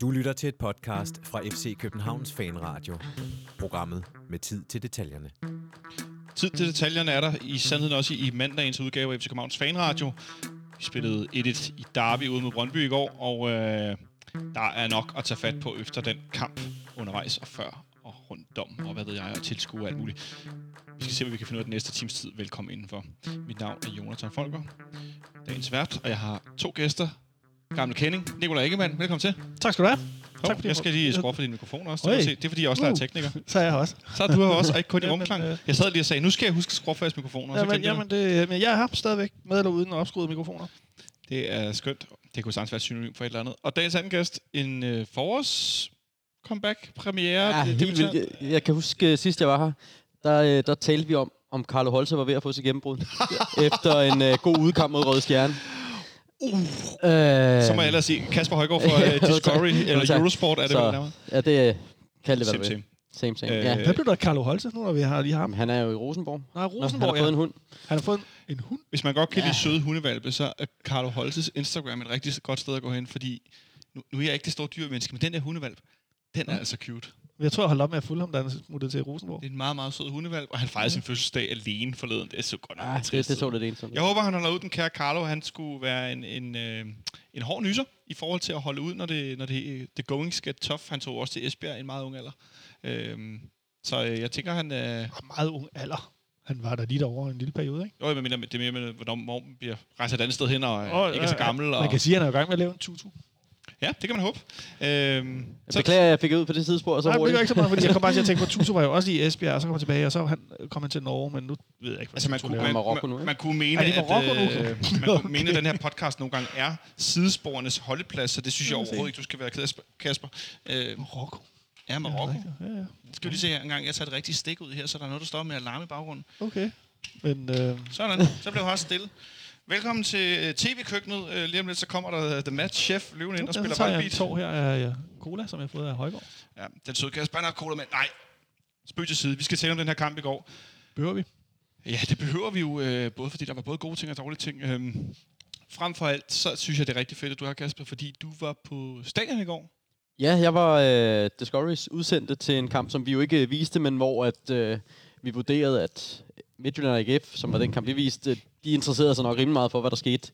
Du lytter til et podcast fra FC Københavns Fanradio. Programmet med tid til detaljerne. Tid til detaljerne er der i sandheden også i mandagens udgave af FC Københavns Fanradio. Vi spillede 1-1 i Derby ude mod Brøndby i går, og øh, der er nok at tage fat på efter den kamp undervejs og før og rundt om, og hvad ved jeg, og tilskue og alt muligt. Vi skal se, hvad vi kan finde ud af den næste times tid. Velkommen indenfor. Mit navn er Jonathan Folker, dagens vært, og jeg har to gæster. Gamle kending, Nikolaj Ingemann. Velkommen til. Tak skal du have. Hov, Tak fordi jeg skal lige skrue for din mikrofon også. Det, se. det er fordi, jeg også er Uh. tekniker. Så er jeg her også. Så er du her også, og ikke kun i Jamen, rumklang. øh. Jeg sad lige og sagde, nu skal jeg huske at skrue for jeres mikrofoner. og så Jamen, jamen det, men jeg er her stadigvæk med eller uden opskruede mikrofoner. Det er skønt. Det kunne sagtens være synonym for et eller andet. Og dagens anden gæst, en øh, forårs comeback premiere. Ja, Det- helt det- vildt. Jeg, jeg kan huske, øh, sidst jeg var her, der, øh, der talte vi om, om Carlo Holse var ved at få sit gennembrud. efter en øh, god udkamp mod Røde Stjerne. Uh. Øh, Så må jeg ellers sige, Kasper Højgaard fra uh, Discovery, eller tak. Eurosport, er det Så- vel nærmere? Ja, det kan det være. Same, ved. same. Same, same. Øh, ja. Hvad blev der Carlo Holse, nu når vi har lige ham? Han er jo i Rosenborg. Nej, Nå, han Rosenborg, har fået en ja. hund. Han har fået en, en hund. Hvis man godt kan Ja. lide søde hundevalpe, så er Carlo Holtes Instagram et rigtig godt sted at gå hen, fordi nu, nu er jeg ikke det store dyrmenneske, men den der hundevalp, den er altså cute. Jeg tror, jeg holdt op med at følge ham, da han smuttede til Rosenborg. Det er en meget, meget sød hundevalp, og han fejrede sin fødselsdag alene forleden. Det er så godt nok Ah, det, trist det ud. så lidt ensomt. Jeg håber, han holder ud, den kære Carlo. Han skulle være en, en, øh, en hård nyser i forhold til at holde ud, når det, når det, det going get tough. Han tog også til Esbjerg i en meget ung alder. Øhm, så øh, jeg tænker, han... Øh, Og meget ung alder. Han var der lige derovre en lille periode, ikke? jo, jeg mener, det er mere med, hvornår hvor man bliver rejst et andet sted hen, og øh, Åh, ikke er så gammel. Og, Man kan sige, at han er i gang med at lave en tutu. Ja, det kan man håbe. Øhm, Jeg beklager, at jeg fik ud på det tidspunkt, og så Nej, det gør ikke så meget, fordi jeg kom bare til at tænke på, at Tutu var jo også i Esbjerg, og så kom han tilbage, og så han, kom han til Norge, men nu ved jeg ikke, hvad Altså, man kunne, man, Marokko nu, man, ikke? man kunne mene, at, øh, man kunne mene, at den her podcast nogle gange er sidesporenes holdeplads, så det synes jeg overhovedet ikke, du skal være ked af, Kasper. Øh, Marokko. ja, Marokko. Ja, ja. Skal vi lige se her en gang, jeg tager et rigtigt stik ud her, så der er noget, der står med alarm i baggrunden. Okay. Men øh, Sådan, så blev jeg stille. Velkommen til øh, TV-køkkenet. Øh, Lige om lidt, så kommer der The Match Chef løven ind og spiller jeg en voldbeat. tår her af ja, cola, som jeg har fået af Højgaard. Ja, den søde Kasper, han har cola med. Nej, spøg til side. Vi skal tale om den her kamp i går. Behøver vi? Ja, det behøver vi jo, øh, både fordi der var både gode ting og dårlige ting. Øhm, frem for alt, så synes jeg, det er rigtig fedt, at du har, Kasper, fordi du var på stadion i går. Ja, jeg var øh, Discovery's udsendte til en kamp, som vi jo ikke øh, viste, men hvor at, øh, vi vurderede, at Midtjylland og AGF, som var den kamp, vi viste, de interesserede sig nok rimelig meget for, hvad der skete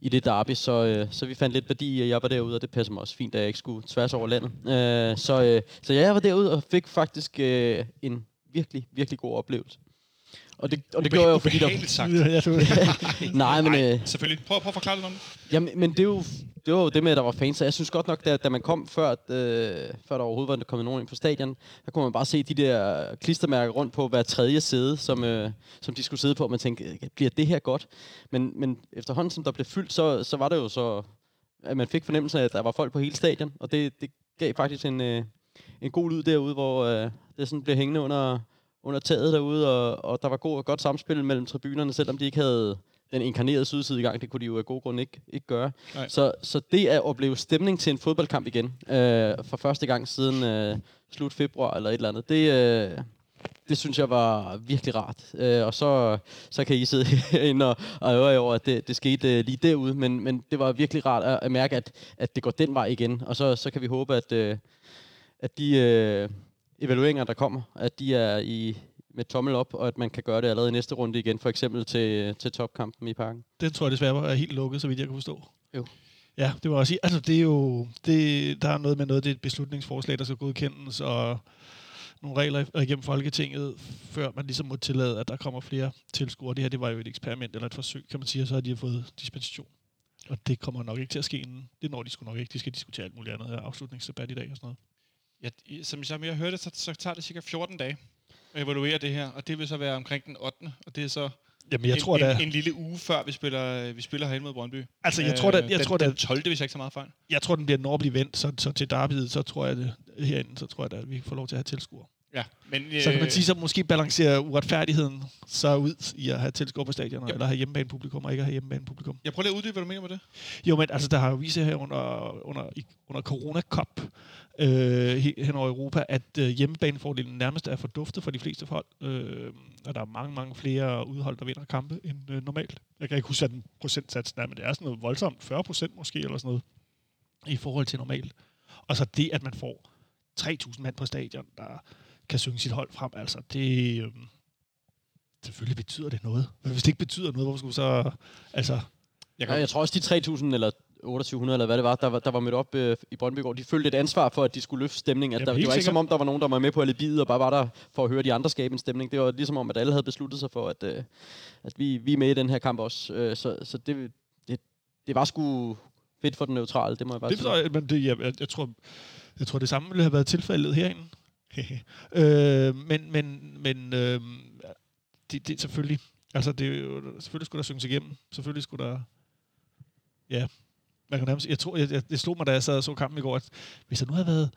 i det derby, så, øh, så vi fandt lidt værdi i, at jeg var derude, og det passer mig også fint, at jeg ikke skulle tværs over landet. Øh, så, øh, så ja, jeg var derude og fik faktisk øh, en virkelig, virkelig god oplevelse. Og det, og det gjorde jeg jo, fordi der... Sagt. Nej, men... Nej, Øh, selvfølgelig. Prøv, prøv at forklare lidt om det. Jamen, men det, er jo, det var jo det med, at der var fans. Så jeg synes godt nok, da, da man kom, før, øh, før der overhovedet var kommet nogen ind på stadion, der kunne man bare se de der klistermærker rundt på hver tredje sæde, som, øh, som de skulle sidde på, og man tænkte, "Øh, bliver det her godt? Men, men efterhånden, som der blev fyldt, så, så var det jo så, at man fik fornemmelsen af, at der var folk på hele stadion, og det, det gav faktisk en, øh, en god lyd derude, hvor øh, det sådan blev hængende under, under taget derude, og, og der var god, godt samspil mellem tribunerne, selvom de ikke havde den inkarnerede sydside i gang. Det kunne de jo af gode grunde ikke, ikke gøre. Nej. Så, så det at opleve stemning til en fodboldkamp igen, øh, for første gang siden øh, slut februar eller et eller andet, det, øh, det synes jeg var virkelig rart. Øh, og så, så kan I sidde herinde og, og øve over, at det, det skete øh, lige derude, men, men det var virkelig rart at, at mærke, at, at det går den vej igen. Og så, så kan vi håbe, at, øh, at de øh, evalueringer, der kommer, at de er i med tommel op, og at man kan gøre det allerede i næste runde igen, for eksempel til, til topkampen i parken. den tror jeg desværre var helt lukket, så vidt jeg kan forstå. Jo. Ja, det var også sige, altså det er jo, det, der er noget med noget, det er et beslutningsforslag, der skal godkendes, og nogle regler igennem Folketinget, før man ligesom må tillade, at der kommer flere tilskuere. Det her, det var jo et eksperiment eller et forsøg, kan man sige, og så har de fået dispensation. Og det kommer nok ikke til at ske inden. Det når de sgu nok ikke. De skal diskutere alt muligt andet her, afslutningsdebat i dag og sådan noget. Ja, i- som, som jeg hørte, så, så tager det cirka 14 dage at evaluere det her, og det vil så være omkring den 8. Og det er så Jamen, jeg en, tror en, da, en lille uge før vi spiller, vi spiller herinde mod Brøndby. altså jeg tror da, Øh, jeg den, tror da, den 12. hvis jeg ikke så meget fejl. jeg tror, den bliver blive vendt, så, så til derbyet, så tror jeg det, herinde, så tror jeg da, at vi får lov til at have tilskuere. Ja, men... Øh, Så kan man sige, så måske balancerer uretfærdigheden så ud i at have tilskuere på stadioner, Ja. eller have hjemmebanepublikum og ikke have hjemmebanepublikum. Jeg prøver lige at uddybe, hvad du mener med det. Jo, men altså, der har jo vist her under, under, under Corona Cup øh, he- hen over Europa, at øh, hjemmebanefordelen nærmest er forduftet for de fleste hold. Øh, og der er mange, mange flere udhold, der vinder kampe end øh, normalt. Jeg kan ikke huske, hvad den procentsats er, men det er sådan noget voldsomt. 40 procent måske, eller sådan noget, i forhold til normalt. Og så det, at man får 3.000 mand på stadion, der kan synge sit hold frem, altså det... Øh, selvfølgelig betyder det noget. Men hvis det ikke betyder noget, hvorfor skulle så... Altså, Jeg Ja, kan, jeg tror også, de 3.000 eller 2800 eller hvad det var, der var, der var mødt op øh, i Brøndby i går, de følte et ansvar for, at de skulle løfte stemningen. At Jamen, der, det var ikke sikkert. som om, der var nogen, der var med på alibiet og bare var der for at høre de andre skabe en stemning. Det var ligesom om, at alle havde besluttet sig for, at, øh, at vi, vi er med i den her kamp også. Øh, så så det, det, det var sgu fedt for den neutrale, det må jeg bare Det sige. men det, jeg, jeg, jeg, tror, jeg tror, det samme ville have været tilfældet herinde. øh, men men, men øh, det, det er selvfølgelig... Altså, det er jo, selvfølgelig skulle der synges igennem. Selvfølgelig skulle der... Ja, man kan nærmest... Jeg tror, jeg, jeg, det slog mig, da jeg sad og så kampen i går, at hvis der nu havde været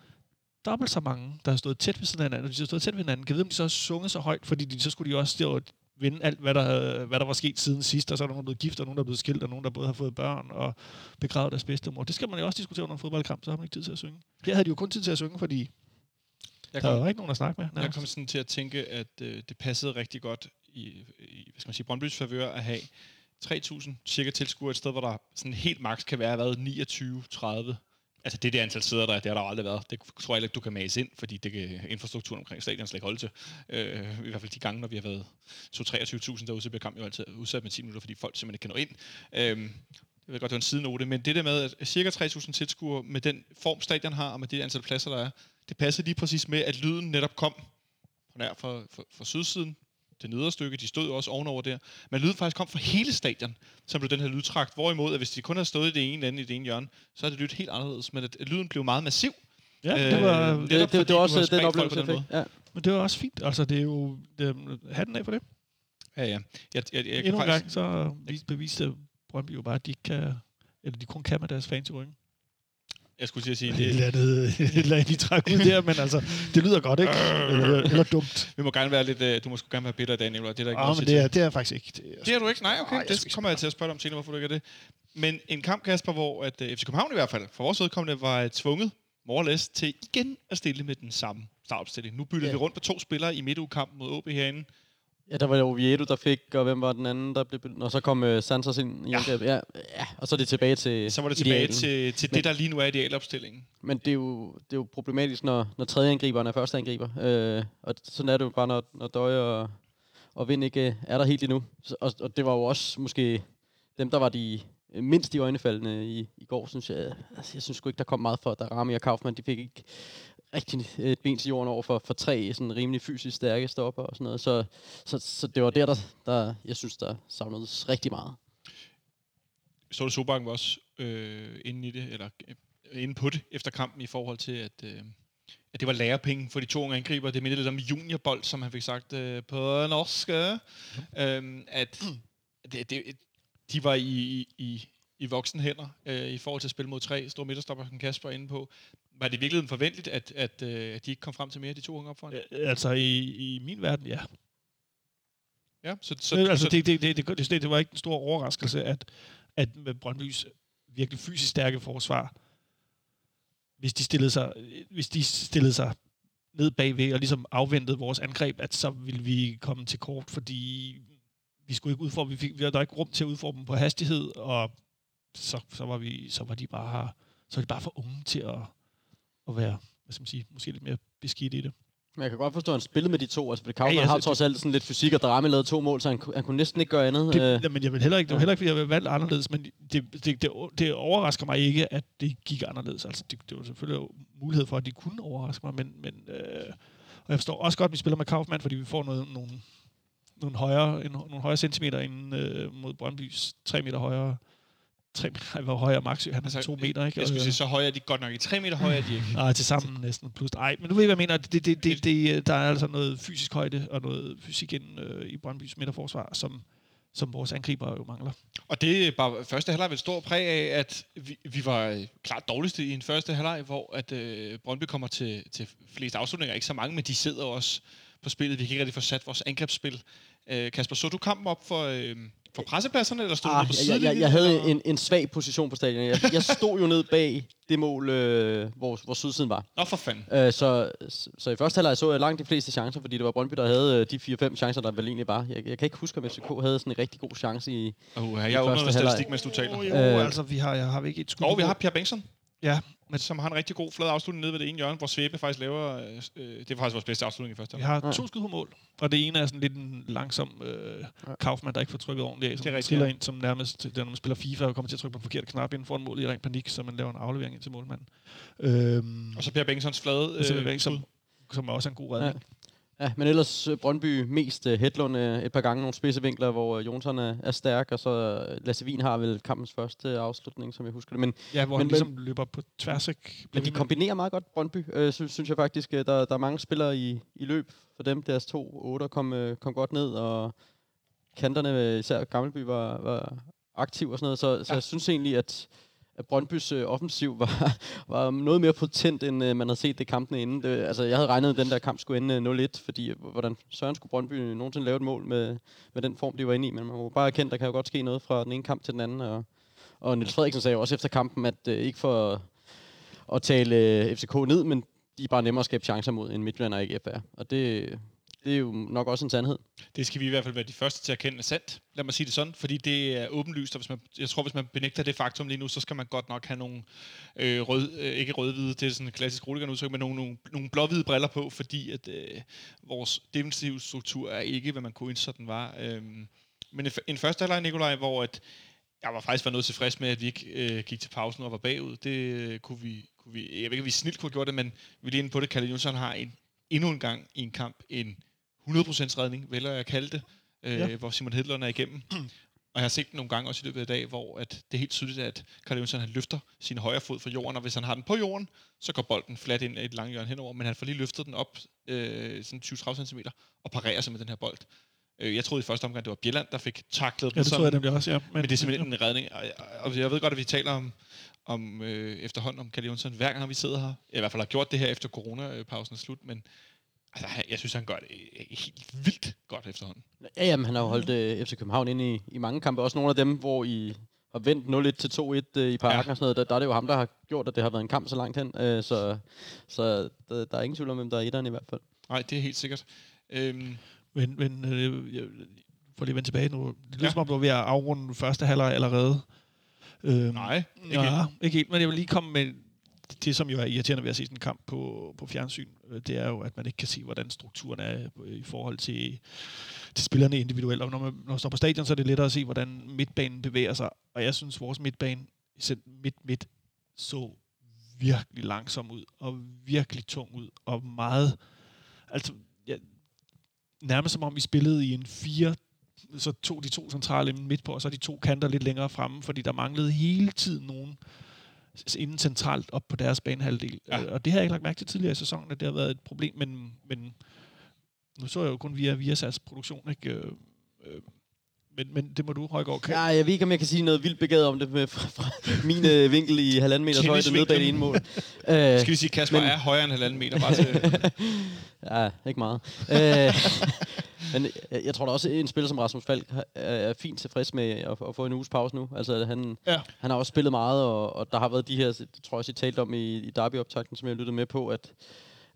dobbelt så mange, der har stået tæt ved siden af hinanden, og de har stået tæt ved hinanden, kan jeg vide, om de så har sunget så højt, fordi de, så skulle de også stå og vinde alt, hvad der, havde, hvad der var sket siden sidst, og så er der nogen, der er blevet gift, og nogen, der er blevet skilt, og nogen, der både har fået børn, og begravet deres bedstemor. Det skal man jo også diskutere under en fodboldkamp, så har man ikke tid til at synge. Her havde de jo kun tid til at synge, fordi jeg der kom, var ikke nogen at snakke med. jeg nærmest. kom sådan til at tænke, at øh, det passede rigtig godt i, i hvad skal man sige, Brøndby's favør at have 3.000 cirka tilskuere et sted, hvor der sådan helt maks kan være været 29-30. Altså det er det antal sæder, der er, det har der aldrig været. Det tror jeg ikke, du kan mase ind, fordi det kan infrastrukturen omkring stadion slet ikke holde til. Øh, I hvert fald de gange, når vi har været 2-23.000 derude, så bliver kampen jo altid udsat med 10 minutter, fordi folk simpelthen ikke kan nå ind. Øh, jeg ved godt, det var en sidenote, men det der med, at cirka 3.000 tilskuere med den form, stadion har, og med det antal pladser, der er, det passede lige præcis med, at lyden netop kom på nær fra, fra, fra sydsiden, det nedre stykke, de stod jo også ovenover der, men lyden faktisk kom fra hele stadion, som blev den her lydtrakt. Hvorimod, at hvis de kun havde stået i det ene eller andet i det ene hjørne, så havde det lyttet helt anderledes, men at, at lyden blev meget massiv. Ja, det var, Øh, det, netop Det, det, var også den oplevelse, på jeg den fik. Ja. men det var også fint. Altså, det er jo... Det, hatten af for det. Ja, ja. Jeg, jeg, jeg, jeg kan Endnu en faktisk, gang, så vis- beviste Brøndby jo bare, at de kan... Eller de kun kan med deres fans i ryggen. Jeg skulle til at sige, Et det, eller andet, et eller andet de træk ud der, men altså, det lyder godt, ikke? Eller, eller dumt. vi må gerne være lidt, øh, du må sgu gerne være bitter, Daniel, og det er der ikke noget men det er, det er jeg faktisk ikke. Det er, Det er du ikke? Nej, okay. Ej, Ej, jeg synes det kommer jeg til at spørge dig om senere, hvorfor du ikke er det. Men en kamp, Kasper, hvor at, uh, FC København i hvert fald, for vores vedkommende, var tvunget more or less til igen at stille med den samme startopstilling. Nu byttede Ja. vi rundt på to spillere i midtugekampen mod OB herinde. Ja, der var jo Oviedo, der fik, og hvem var den anden, der blev... Og så kom uh, Santos ind i Ja. angrebet. Ja. ja, og så er det tilbage til Så var det tilbage idealen. til, til Men- det, der lige nu er idealopstillingen. Men det er jo, det er jo problematisk, når, når tredje angriberen er første angriber. Øh, og sådan er det jo bare, når, når Døje og, og Vind ikke øh, er der helt endnu. Så, og, og det var jo også måske dem, der var de øh, mindst i øjnefaldene i, i går, synes jeg. Altså, jeg synes sgu ikke, der kom meget for Darami og Kaufmann. De fik ikke rigtig et ben til jorden over for, for tre sådan rimelig fysisk stærke stopper og sådan noget. Så, så, så det var der, der, der, jeg synes, der savnedes rigtig meget. Så det Sobang var også øh, inde i det, eller øh, inde på det efter kampen i forhold til, at, øh, at det var lærepenge for de to unge angriber. Det mindede lidt om juniorbold, som han fik sagt øh, på norsk. Øh, øhm, at det, det, de var i, i, i, i voksen hænder øh, i forhold til at spille mod tre store midterstopper, som Kasper er inde på. Var det i virkeligheden forventeligt, at, at, øh, at de ikke kom frem til mere, de to unge op foran? Øh, Altså, i, i min verden, ja. Ja, så, så, Så, altså, så, det, det, det, det, det, det var ikke en stor overraskelse, at, at med Brøndbys virkelig fysisk stærke forsvar, hvis de stillede sig, hvis de stillede sig ned bagved og ligesom afventede vores angreb, at så ville vi komme til kort, fordi vi skulle ikke udfordre, vi, fik, vi havde ikke rum til at udfordre dem på hastighed, og så, så, var, vi, så var de bare så var de bare for unge til at, at være, hvad skal man sige, måske lidt mere beskidt i det. Men jeg kan godt forstå, at han spillede med de to. Altså, fordi Kaufmann Ja, ja, har så- trods alt sådan lidt fysik, og Drami lavede to mål, så han, han kunne næsten ikke gøre andet. Det, Øh, men jeg vil heller ikke, det var heller ikke, fordi jeg ville valgt anderledes, men det, det, det, det overrasker mig ikke, at det gik anderledes. Altså, det, det var selvfølgelig mulighed for, at de kunne overraske mig, men, men øh, og jeg forstår også godt, at vi spiller med Kaufmann, fordi vi får noget, nogle, nogle, højere, en, nogle højere centimeter ind øh, mod Brøndbys 3 meter højere. 3 meter, hvor højere Maxø, han er Altså, altså, 2 meter, ikke? jeg skulle sige, så høje er de godt nok. I tre meter høje er de ikke. Nej, til sammen næsten plus. Nej, men du ved, hvad jeg mener. Det, det, det, det, der er altså noget fysisk højde og noget fysik ind øh, i Brøndbys midterforsvar, som, som vores angriber jo mangler. Og det er bare første halvleg vil stor præg af, at vi, vi var øh, klart dårligste i en første halvleg, hvor at øh, Brøndby kommer til, til flest afslutninger. Ikke så mange, men de sidder også på spillet. Vi kan ikke rigtig få sat vores angrebsspil. Øh, Kasper, så du kampen op for, øh, for pressepladserne, eller stod du Ah, nede på jeg, jeg, sidelinjen? jeg havde eller? en, en svag position på stadion. Jeg, jeg stod jo ned bag det mål, øh, hvor, hvor sydsiden var. Nå, for fanden. Øh, så, så i første halvleg så jeg langt de fleste chancer, fordi det var Brøndby, der havde øh, de 4-5 chancer, der vel egentlig var. Jeg, jeg kan ikke huske, om FCK havde sådan en rigtig god chance i... Uh, i jeg første halvleg. statistik, mens du taler. Oh, jo, Øh, altså, vi har, jeg har vi ikke et skud. Og vi på- har Pierre Bengtsson, Ja, men som har en rigtig god flad afslutning nede ved det ene hjørne, hvor Svebe faktisk laver... Øh, øh, det er faktisk vores bedste afslutning i første vi halvleg. har to skud på mål. Og det ene er sådan lidt en langsom øh, Kaufmann, der ikke får trykket ordentligt af. Som Det er triller ja. ind, som nærmest, når man spiller FIFA og kommer til at trykke på den forkerte knap inden for en mål i ren panik, så man laver en aflevering ind til målmanden. Øhm, Og så Pierre Bengtssons flade... øh, Øh, som, skud. som også er en god redning. Ja, men ellers øh, Brøndby mest uh, Hedlund uh, et par gange nogle spidse vinkler, hvor Jonsson er, er stærk, og så Lasse Wien har vel kampens første afslutning, som jeg husker det. Men, Ja, hvor Men- han ligesom løber på tværs. Ikke? men de kombinerer meget godt Brøndby, øh, synes, synes jeg faktisk. Øh, Der, der er mange spillere i, i løb for dem. Deres to otter kom, øh, kom godt ned, og kanterne, øh, især Gammelby, var, var aktiv og sådan noget. Så, så Ja. jeg synes egentlig, at, at Brøndbys øh, offensiv var, var noget mere potent, end øh, man havde set det kampene inden. Det, altså, jeg havde regnet, at den der kamp skulle ende øh, 0-1, fordi øh, hvordan Søren skulle Brøndby nogensinde lave et mål med, med den form, de var inde i. Men man må bare erkende, der kan jo godt ske noget fra den ene kamp til den anden. Og, og Niels Frederiksen sagde jo også efter kampen, at øh, ikke for at tale øh, FCK ned, men de er bare nemmere at skabe chancer mod en Midtjylland og ikke FR. Og det, det er jo nok også en sandhed. Det skal vi i hvert fald være de første til at erkende er sandt. Lad mig sige det sådan, fordi det er åbenlyst, og hvis man, jeg tror, hvis man benægter det faktum lige nu, så skal man godt nok have nogle øh, rød, øh, ikke rødhvide, det er sådan en klassisk roligan udtryk, men nogle, nogle, nogle blåhvide briller på, fordi at øh, vores defensive struktur er ikke, hvad man kunne ønske, den var. Øh, men en, en første halvleg, Nikolaj, hvor at jeg var faktisk var noget tilfreds med, at vi ikke øh, gik til pausen og var bagud. Det øh, kunne vi, kunne vi, jeg ved ikke, om vi snilt kunne have gjort det, men vi lige inde på det. Kalle Jonsson har en, endnu en gang i en kamp en 100% redning, vælger jeg at kalde det, øh, ja. Hvor Simon Hedlund er igennem. og jeg har set det nogle gange også i løbet af dag, hvor at det er helt tydeligt, at Kalle Jonsson han løfter sin højre fod fra jorden, og hvis han har den på jorden, så går bolden fladt ind i et langt hjørne henover, men han får lige løftet den op øh, sådan 20-30 cm og parerer sig med den her bold. Øh, jeg troede i første omgang, det var Bjelland, der fik taklet Ja, det tror jeg nemlig også, ja. men det er simpelthen en redning. Og, og jeg ved godt, at vi taler om, om øh, efterhånden om Kalle Jonsson, hver gang vi sidder her. Jeg i hvert fald har gjort det her efter coronapausen er slut, men altså, jeg synes, han gør det øh, helt vildt godt efterhånden. Ja, jamen, han har jo holdt øh, FC København ind i, i mange kampe. Også nogle af dem, hvor I har vendt 0-1 til 2-1 øh, i parken Ja. og sådan noget. Der, der er det jo ham, der har gjort, at det har været en kamp så langt hen. Øh, så så der, der er ingen tvivl om, hvem der er etteren i hvert fald. Nej, det er helt sikkert. Øhm, Men, men øh, jeg, for lige at vende tilbage nu. Det lyder Ja. som om, du var ved at afrunde første halvleg allerede. Øhm, nej, ikke ja, helt. ikke helt, men jeg vil lige komme med det, som jo er irriterende ved at se sådan en kamp på, på fjernsyn. Øh, det er jo, at man ikke kan se, hvordan strukturen er øh, i forhold til, til spillerne individuelt. Og når man, når man står på stadion, så er det lettere at se, hvordan midtbanen bevæger sig. Og jeg synes, vores midtbane, selv midt-midt, så virkelig langsom ud, og virkelig tung ud, og meget... Altså, ja, nærmest som om vi spillede i en fire så tog de to centrale midt på, og så de to kanter lidt længere fremme, fordi der manglede hele tiden nogen inden centralt op på deres banehalvdel. Ja. Ja. Og det har jeg ikke lagt mærke til tidligere i sæsonen, at det har været et problem, men, men nu så jeg jo kun via Viasats produktion, ikke? Øh, øh, men, men det må du, Højgaard, kan. Ja, jeg ved ikke, om jeg kan sige noget vildt begavet om det med, fra, fra min øh, vinkel i halvanden meters højde nede bag det ene mål. Øh, Skal vi sige, Kasper men- er højere end halvanden meter, bare til... Ja, ikke meget. øh, men jeg, jeg tror da også, at en spiller som Rasmus Falk er, er fint tilfreds med at, at få en uges pause nu. Altså, han, Ja. han har også spillet meget, og, og der har været de her, det tror jeg også, I talte om i, i derby-optakten, som jeg lyttede med på, at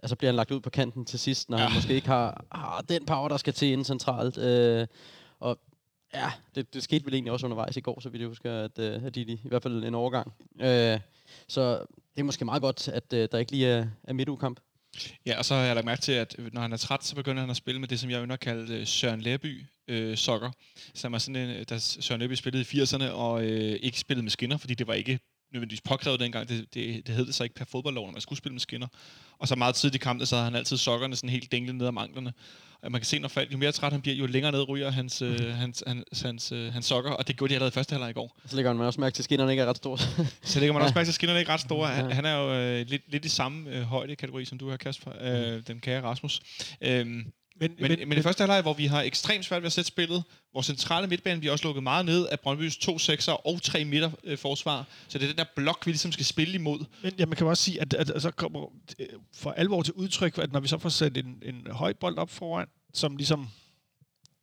altså bliver han lagt ud på kanten til sidst, når ja. han måske ikke har, har den power, der skal til inden centralt. Øh, og ja, det, det skete vel egentlig også undervejs i går, så vidt jeg husker, at, øh, at de, de, i hvert fald en overgang. Øh, så det er måske meget godt, at øh, der ikke lige er, er midtugekamp. Ja, og så har jeg lagt mærke til, at når han er træt, så begynder han at spille med det, som jeg ynder nok kalde øh, Søren Læby øh, sokker. Som er sådan en, øh, der Søren Læby spillede i 80'erne, og øh, ikke spillede med skinner, fordi det var ikke nødvendigvis påkrævet dengang. Det, det, det hed det så ikke per fodboldlov, når man skulle spille med skinner. Og så meget tidligt i kampen, så havde han altid sokkerne sådan helt dinglende ned ad manglerne. Og man kan se, når Falk, jo mere træt han bliver, jo længere ned ryger hans, øh, hans, hans, hans, øh, hans sokker. Og det gjorde de allerede i første halvleg i går. Så lægger man også mærke til, at skinnerne ikke er ret store. Så lægger man også mærke til, at skinnerne er ikke ret store. Han, Ja. han er jo øh, lidt, lidt i samme øh, højde kategori, som du har, Kasper. Øh, den kære Rasmus. Øh, Men, men, men, men i første halvleg, hvor vi har ekstremt svært ved at sætte spillet, vores centrale midtbane bliver også lukket meget ned af Brøndby's to sekser og tre midterforsvar. Øh, forsvar. så det er den der blok, vi ligesom skal spille imod. Men ja, man kan også sige, at, at, at så kommer øh, for alvor til udtryk, at når vi så får sat en, en høj bold op foran, som ligesom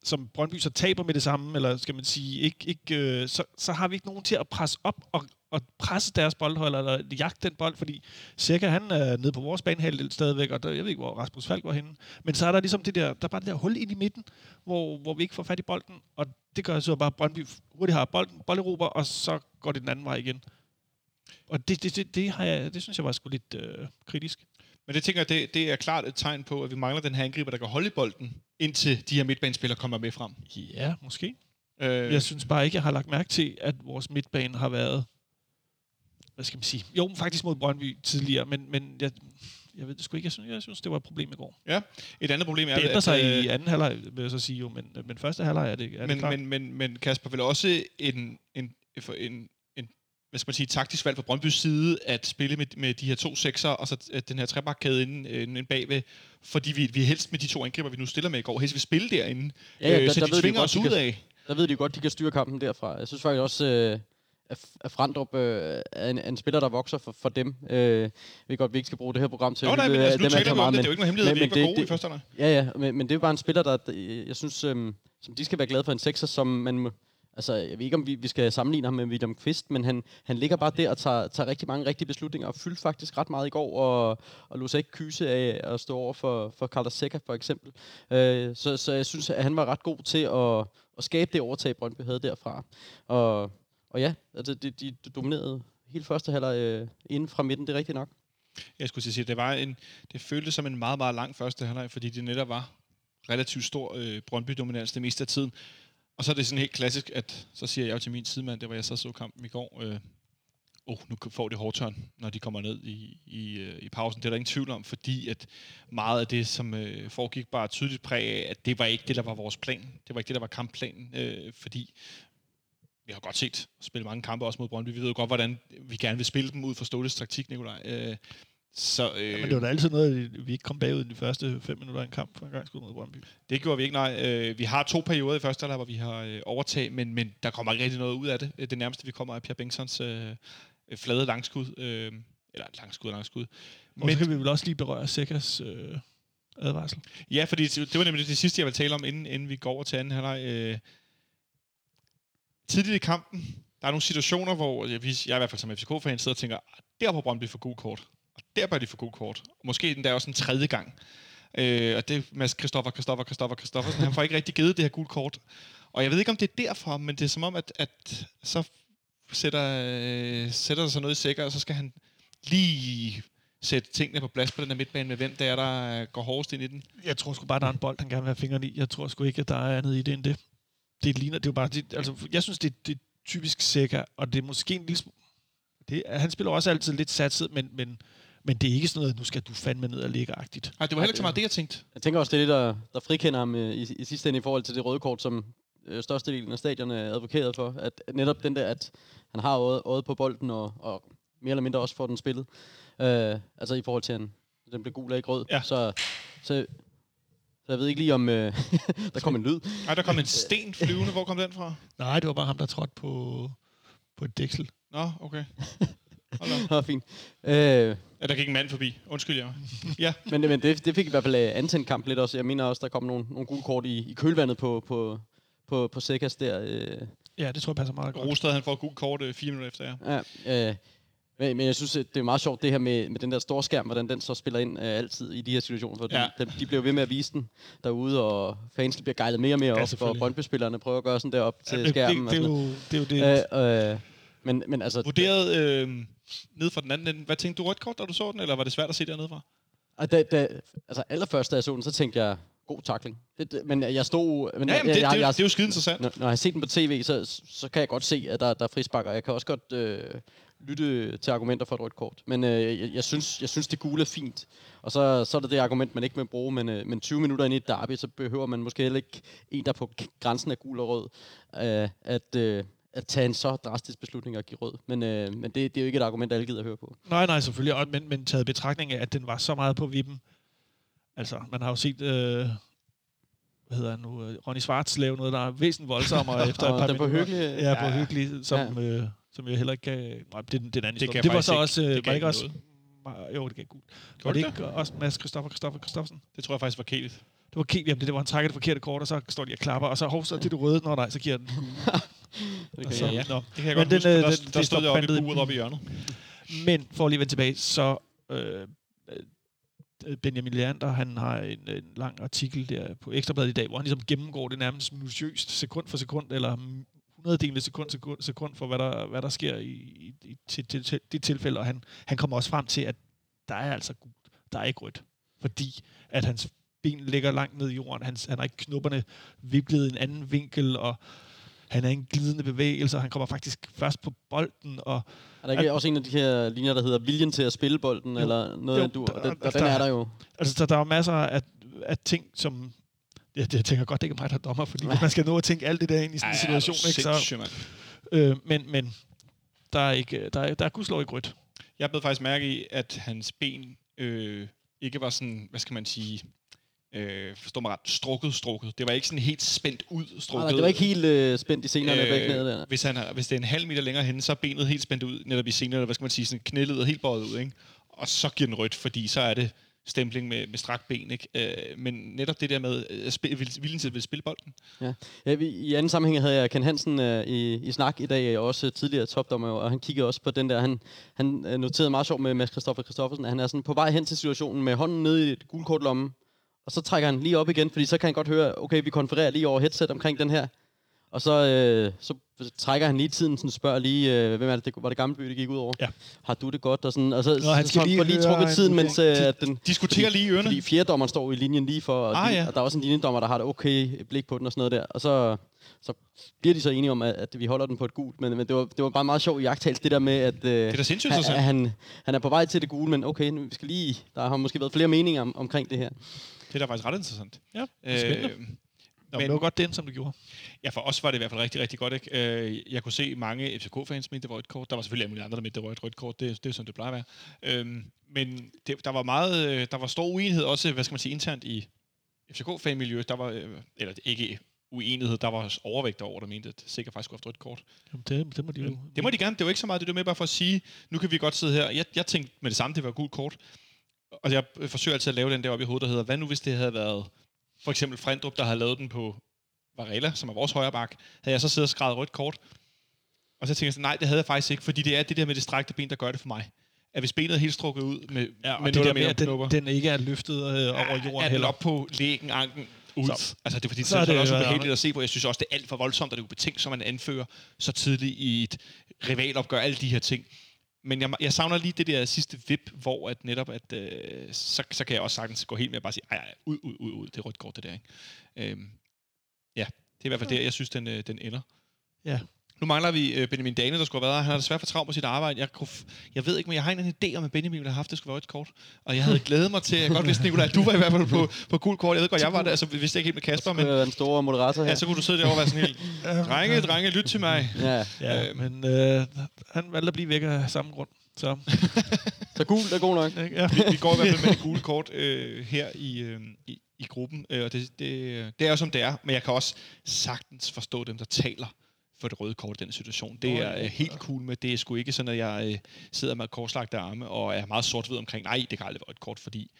som Brøndby så taber med det samme, eller skal man sige, ikke, ikke, øh, så, så har vi ikke nogen til at presse op og, og presse deres boldholder, eller jagte den bold, fordi Cirka han er nede på vores banehalvdel stadigvæk, og der, jeg ved ikke, hvor Rasmus Falk var henne. Men så er der ligesom det der, der er bare det der hul ind i midten, hvor, hvor vi ikke får fat i bolden, og det gør så bare, at Brøndby hurtigt har bolden, bolderober, og så går det den anden vej igen. Og det, det, det, det, har jeg, det synes jeg var sgu lidt øh, kritisk. Men det tænker jeg, det, det er klart et tegn på, at vi mangler den her angriber, der kan holde bolden, indtil de her midtbanespillere kommer med frem. Ja, måske. Øh. Jeg synes bare ikke, jeg har lagt mærke til, at vores midtbane har været hvad skal man sige? Jo, faktisk mod Brøndby tidligere, men, men jeg, jeg ved det sgu ikke. Jeg synes, jeg synes, det var et problem i går. Ja, et andet problem er... Det ændrer sig at, i anden halvleg, vil jeg så sige jo, men, men første halvleg er det, er men, det klart. Men, men, men Kasper, vil også en, en, en, en hvad skal man sige, taktisk valg fra Brøndby's side at spille med, med de her to sekser, og så den her trebakkæde inden, inden bagved, fordi vi, vi helst med de to angriber, vi nu stiller med i går, helst vil spille derinde, ja, ja, øh, der, så der de tvinger os ud kan, af. Der ved de godt, de kan styre kampen derfra. Jeg synes faktisk også, øh, at Frandrup øh, er en, en spiller, der vokser for, for dem. Øh, vi godt, vi ikke skal bruge det her program til Nå, nej, men altså, nu taler vi om det. Det er jo ikke noget hemmelighed, men, vi ikke var gode det, i første Ja, ja, men, men det er bare en spiller, der, jeg synes, øh, som de skal være glade for en sekser, som man... Altså, jeg ved ikke, om vi, vi skal sammenligne ham med William Kvist, men han, han ligger bare der og tager, tager rigtig mange rigtige beslutninger, og fyldte faktisk ret meget i går, og, og lå sig ikke kyse af at stå over for, for Carlos Seca, for eksempel. Øh, så, så jeg synes, at han var ret god til at, at skabe det overtag, Brøndby havde derfra. Og og ja, altså, de, de dominerede hele første halvleg øh, inden fra midten, det er rigtigt nok. Jeg skulle sige, det var en, det føltes som en meget, meget lang første halvleg, fordi det netop var relativt stor øh, Brøndby-dominans det meste af tiden. Og så er det sådan helt klassisk, at så siger jeg jo til min sidemand, det var jeg så så kampen i går, øh, oh, nu får de hårdtørn, når de kommer ned i, i, øh, i pausen. Det er der ingen tvivl om, fordi at meget af det, som øh, foregik, bare tydeligt præg af, at det var ikke det, der var vores plan. Det var ikke det, der var kampplanen, øh, fordi vi har godt set spille mange kampe også mod Brøndby. Vi ved jo godt, hvordan vi gerne vil spille dem ud fra Ståles taktik, Nikolaj. Øh, så, øh, ja, men det var da altid noget, vi ikke kom bagud i de første fem minutter af en kamp for en gang mod Brøndby. Det gjorde vi ikke, nej. Øh, vi har to perioder i første halvleg, hvor vi har øh, overtag, men, men der kommer ikke rigtig noget ud af det. Det nærmeste, vi kommer, er Pierre Bengtsons øh, flade langskud. Øh, eller langskud, langskud. Og men, så kan vi vel også lige berøre Sækkers øh, advarsel. Ja, fordi det var nemlig det sidste, jeg vil tale om, inden, inden vi går over til anden halvleg. Øh, tidligt i kampen, der er nogle situationer, hvor jeg, jeg i hvert fald som FCK-fan sidder og tænker, ah, der på Brøndby for god kort, og der bør de få god kort. Og måske den der også en tredje gang. Øh, og det er Mads Kristoffer, Kristoffer, Kristoffer, Kristoffer, Han får ikke rigtig givet det her gule kort. Og jeg ved ikke, om det er derfor, men det er som om, at, at så sætter, øh, sætter der sig noget i sikker, og så skal han lige sætte tingene på plads på den her midtbane med hvem der er, der går hårdest ind i den. Jeg tror sgu bare, der er en bold, han gerne vil have fingrene i. Jeg tror sgu ikke, at der er andet i det end det det ligner, det er jo bare, det, altså, jeg synes, det, det er typisk sikker, og det er måske en lille det, han spiller også altid lidt satset, men, men, men det er ikke sådan noget, nu skal du fandme ned og ligge agtigt. Nej, det var heller ikke så meget det, jeg tænkte. Jeg tænker også, det er det, der, der frikender ham øh, i, i sidste ende i forhold til det røde kort, som øh, størstedelen af stadion er advokeret for. At, at netop den der, at han har øjet, øjet på bolden, og, og mere eller mindre også får den spillet. Øh, altså i forhold til, at den blev gul af ikke rød. Ja. Så, så så jeg ved ikke lige om... Øh, der kom en lyd. Nej, der kom en sten flyvende. Hvor kom den fra? Nej, det var bare ham, der trådte på, på et dæksel. Nå, okay. Hold da. fint. Øh, ja, der gik en mand forbi. Undskyld, ja. ja. men men det, det fik i hvert fald uh, antændt kamp lidt også. Jeg mener også, der kom nogle, nogle gule kort i, i kølvandet på, på, på, på Sekas der. Øh. Ja, det tror jeg passer meget godt. Rostad, han får gul kort øh, fire minutter efter, ja. ja øh, men, men jeg synes, det er meget sjovt det her med, med den der store skærm, hvordan den så spiller ind øh, altid i de her situationer. For ja. de, de bliver ved med at vise den derude, og fans bliver gejlet mere og mere ja, op, og Brøndby-spillerne prøver at gøre sådan der op til ja, det, skærmen. Det, det, det, er jo, det er jo det. Øh, øh, men, men altså... Vurderet øh, ned fra den anden ende. Hvad tænkte du rødt kort, da du så den, eller var det svært at se dernede fra? Og da, da, altså allerførst, da jeg så den, så tænkte jeg, god takling. Det, det, men jeg stod... Men ja, jeg, det, jeg, det, jeg, det, er jo skide interessant. Når, når jeg har set den på tv, så, så kan jeg godt se, at der, der er frisbakker. Jeg kan også godt øh, lytte til argumenter for et rødt kort. Men øh, jeg, jeg, synes, jeg synes, det gule er fint. Og så, så er det det argument, man ikke vil bruge. Men, øh, men 20 minutter ind i et derby, så behøver man måske heller ikke en, der på grænsen af gul og rød, øh, at... Øh, at tage en så drastisk beslutning og give rød. Men, øh, men det, det er jo ikke et argument, alle gider at høre på. Nej, nej, selvfølgelig. Og, men, men taget betragtning af, at den var så meget på vippen. Altså, man har jo set øh, hvad hedder han nu, øh, Ronny Schwartz lave noget, der er væsentligt voldsommere efter et par den minutter. hyggelig. Ja, på Ja, ja. hyggelig, som, øh, som jeg heller ikke gav... Nej, det, den- det er en anden Det Det var så også... øh, det var ikke også... Jo, det gav gult. Var det ikke også Mads Christoffer Christoffer Christoffersen? Det tror jeg faktisk var kedeligt. Det var Kiel, jamen det, det var, han trækker det forkerte kort, og så står de og klapper, og så, hov, så er det du røde, når nej, så giver den. Det kan så, jeg. ja. Nå. Det kan jeg Men godt den, huske, øh, for der, den- der stod jeg oppe plantet i buret oppe i hjørnet. Men for at lige vende tilbage, så øh, øh, Benjamin Leander, han har en, en lang artikel der på Ekstrabladet i dag, hvor han ligesom gennemgår det nærmest minutiøst sekund for sekund, eller 100 dele sekund, sekund, sekund for, hvad der, hvad der sker i, i, i til, til, til, det tilfælde, og han, han kommer også frem til, at der er altså gult, der er ikke rødt, fordi at hans ben ligger langt ned i jorden, han, han har ikke knupperne viklet i en anden vinkel, og han er en glidende bevægelse, og han kommer faktisk først på bolden, og Er der ikke også en af de her linjer, der hedder viljen til at spille bolden, Jo. eller noget, Jo, du, der- der- den er der jo. Altså, der, der er masser af, af ting, som... Det, jeg tænker godt, det ikke er mig, der er dommer, fordi hvis man skal nå at tænke alt det der ind i sådan en situation, ikke, så, øh, men, men der er ikke, der er, der er gudslov ikke rødt. Jeg blev faktisk mærke i, at hans ben øh, ikke var sådan, hvad skal man sige, øh, forstår mig ret, strukket, strukket. Det var ikke sådan helt spændt ud, strukket. Nej, det var ikke helt øh, spændt i scenerne øh, bag knæet der. hvis, han hvis det er en halv meter længere henne, så er benet helt spændt ud, netop i senere, eller hvad skal man sige, sådan knælet og helt bøjet ud, ikke? Og så giver den rødt, fordi så er det stempling med, med strakt ben, ikke? Øh, men netop det der med øh, spil, viljen til at spille bolden. Ja, vi, I anden sammenhæng havde jeg Ken Hansen øh, i, i snak i dag, og også tidligere topdommer, og han kiggede også på den der, han, han øh, noterede meget sjovt med Mads Christoffer Christoffersen, at han er sådan på vej hen til situationen med hånden nede i et guldkortlomme, og så trækker han lige op igen, fordi så kan han godt høre, okay, vi konfererer lige over headset omkring den her, og så, øh, så trækker han lige tiden, sådan spørger lige, øh, hvem er det, det, var det gamle by, det gik ud over? Ja. Har du det godt? Og sådan, og så, Nå, han skal så lige får lige høre trukket en tiden, mens øh, at den, Diskuterer lige i ørerne. fordi fjerdommeren står i linjen lige for, og, Ah, de, ja. og der er også en linjedommer, der har et okay blik på den og sådan noget der. Og så, så bliver de så enige om, at, at vi holder den på et gult. Men, men det, var, det var bare meget sjovt i jagttagelse, det der med, at, øh, Det er at, at han, han er på vej til det gule, men okay, nu, vi skal lige, der har måske været flere meninger om, omkring det her. Det er da faktisk ret interessant. Ja, det er spændende. Øh, Nå, men- men det var godt den, som du gjorde. Ja, for os var det i hvert fald rigtig, rigtig godt. Ikke? Øh, Jeg kunne se mange FCK-fans mente, det et kort. Der var selvfølgelig mulige andre, der mente, det et rødt kort. Det, det er sådan, det plejer at være. Øhm, men det, der var meget, øh, der var stor uenighed også, hvad skal man sige, internt i FCK-fanmiljøet. Der var, øh, eller ikke uenighed, der var overvægt over, der mente, at det sikkert faktisk skulle have rødt kort. Jamen, det, det må de jo... Det må de gerne. Det var ikke så meget, det var med bare for at sige, nu kan vi godt sidde her. Jeg, jeg tænkte med det samme, det var gult kort. Og jeg forsøger altid at lave den der op i hovedet, der hedder, hvad nu hvis det havde været for eksempel Frendrup, der havde lavet den på Varela, som er vores højre bak, havde jeg så siddet og skrevet rødt kort. Og så tænkte jeg sådan, nej, det havde jeg faktisk ikke, fordi det er det der med det strakte ben, der gør det for mig. At hvis benet er helt strukket ud med, Ja, med det der med, at den, den ikke er løftet øh, over jorden er heller. op på lægen, anken, ud. Så- Så, altså det er fordi, så er det det også ubehageligt at se på. Jeg synes også, det er alt for voldsomt, at det er ubetænkt, som man anfører så tidligt i et rivalopgør, alle de her ting. Men jeg, jeg savner lige det der sidste vip, hvor at netop, at, øh, så, så kan jeg også sagtens gå helt med at bare sige, ej, ej, ud, ud, ud, ud, det er rødt kort, det der. Ikke? Øhm, ja, det er i hvert fald der, jeg synes, den, øh, den ender. Ja. Nu mangler vi øh, Benjamin Dane, der skulle have været. Han har desværre for travlt på sit arbejde. Jeg, kunne, f- jeg ved ikke, men jeg har en idé om, at Benjamin ville have haft, det skulle være et kort. Og jeg havde glædet mig til, jeg godt vidste, Nicolaj, at du var i hvert fald på, på gul kort. Jeg ved godt, jeg var der, altså vidste jeg ikke helt med Kasper, Men, men den store moderator her. ja, så kunne du sidde derovre og være sådan helt, drenge, drenge, lyt til mig. Ja. Ja, Øh, men øh, han valgte at blive væk af samme grund. Så, Så gul er god nok. ja. Vi, vi går i hvert fald med det gule kort øh, her i, øh, i, i gruppen, øh, og det, det, det er jo som det er, men jeg kan også sagtens forstå dem, der taler for det røde kort i den situation. Det er jeg helt cool med. Det er sgu ikke sådan, at jeg øh, sidder med korslagte arme og er meget sort-hvid omkring, nej, det kan aldrig være et kort, fordi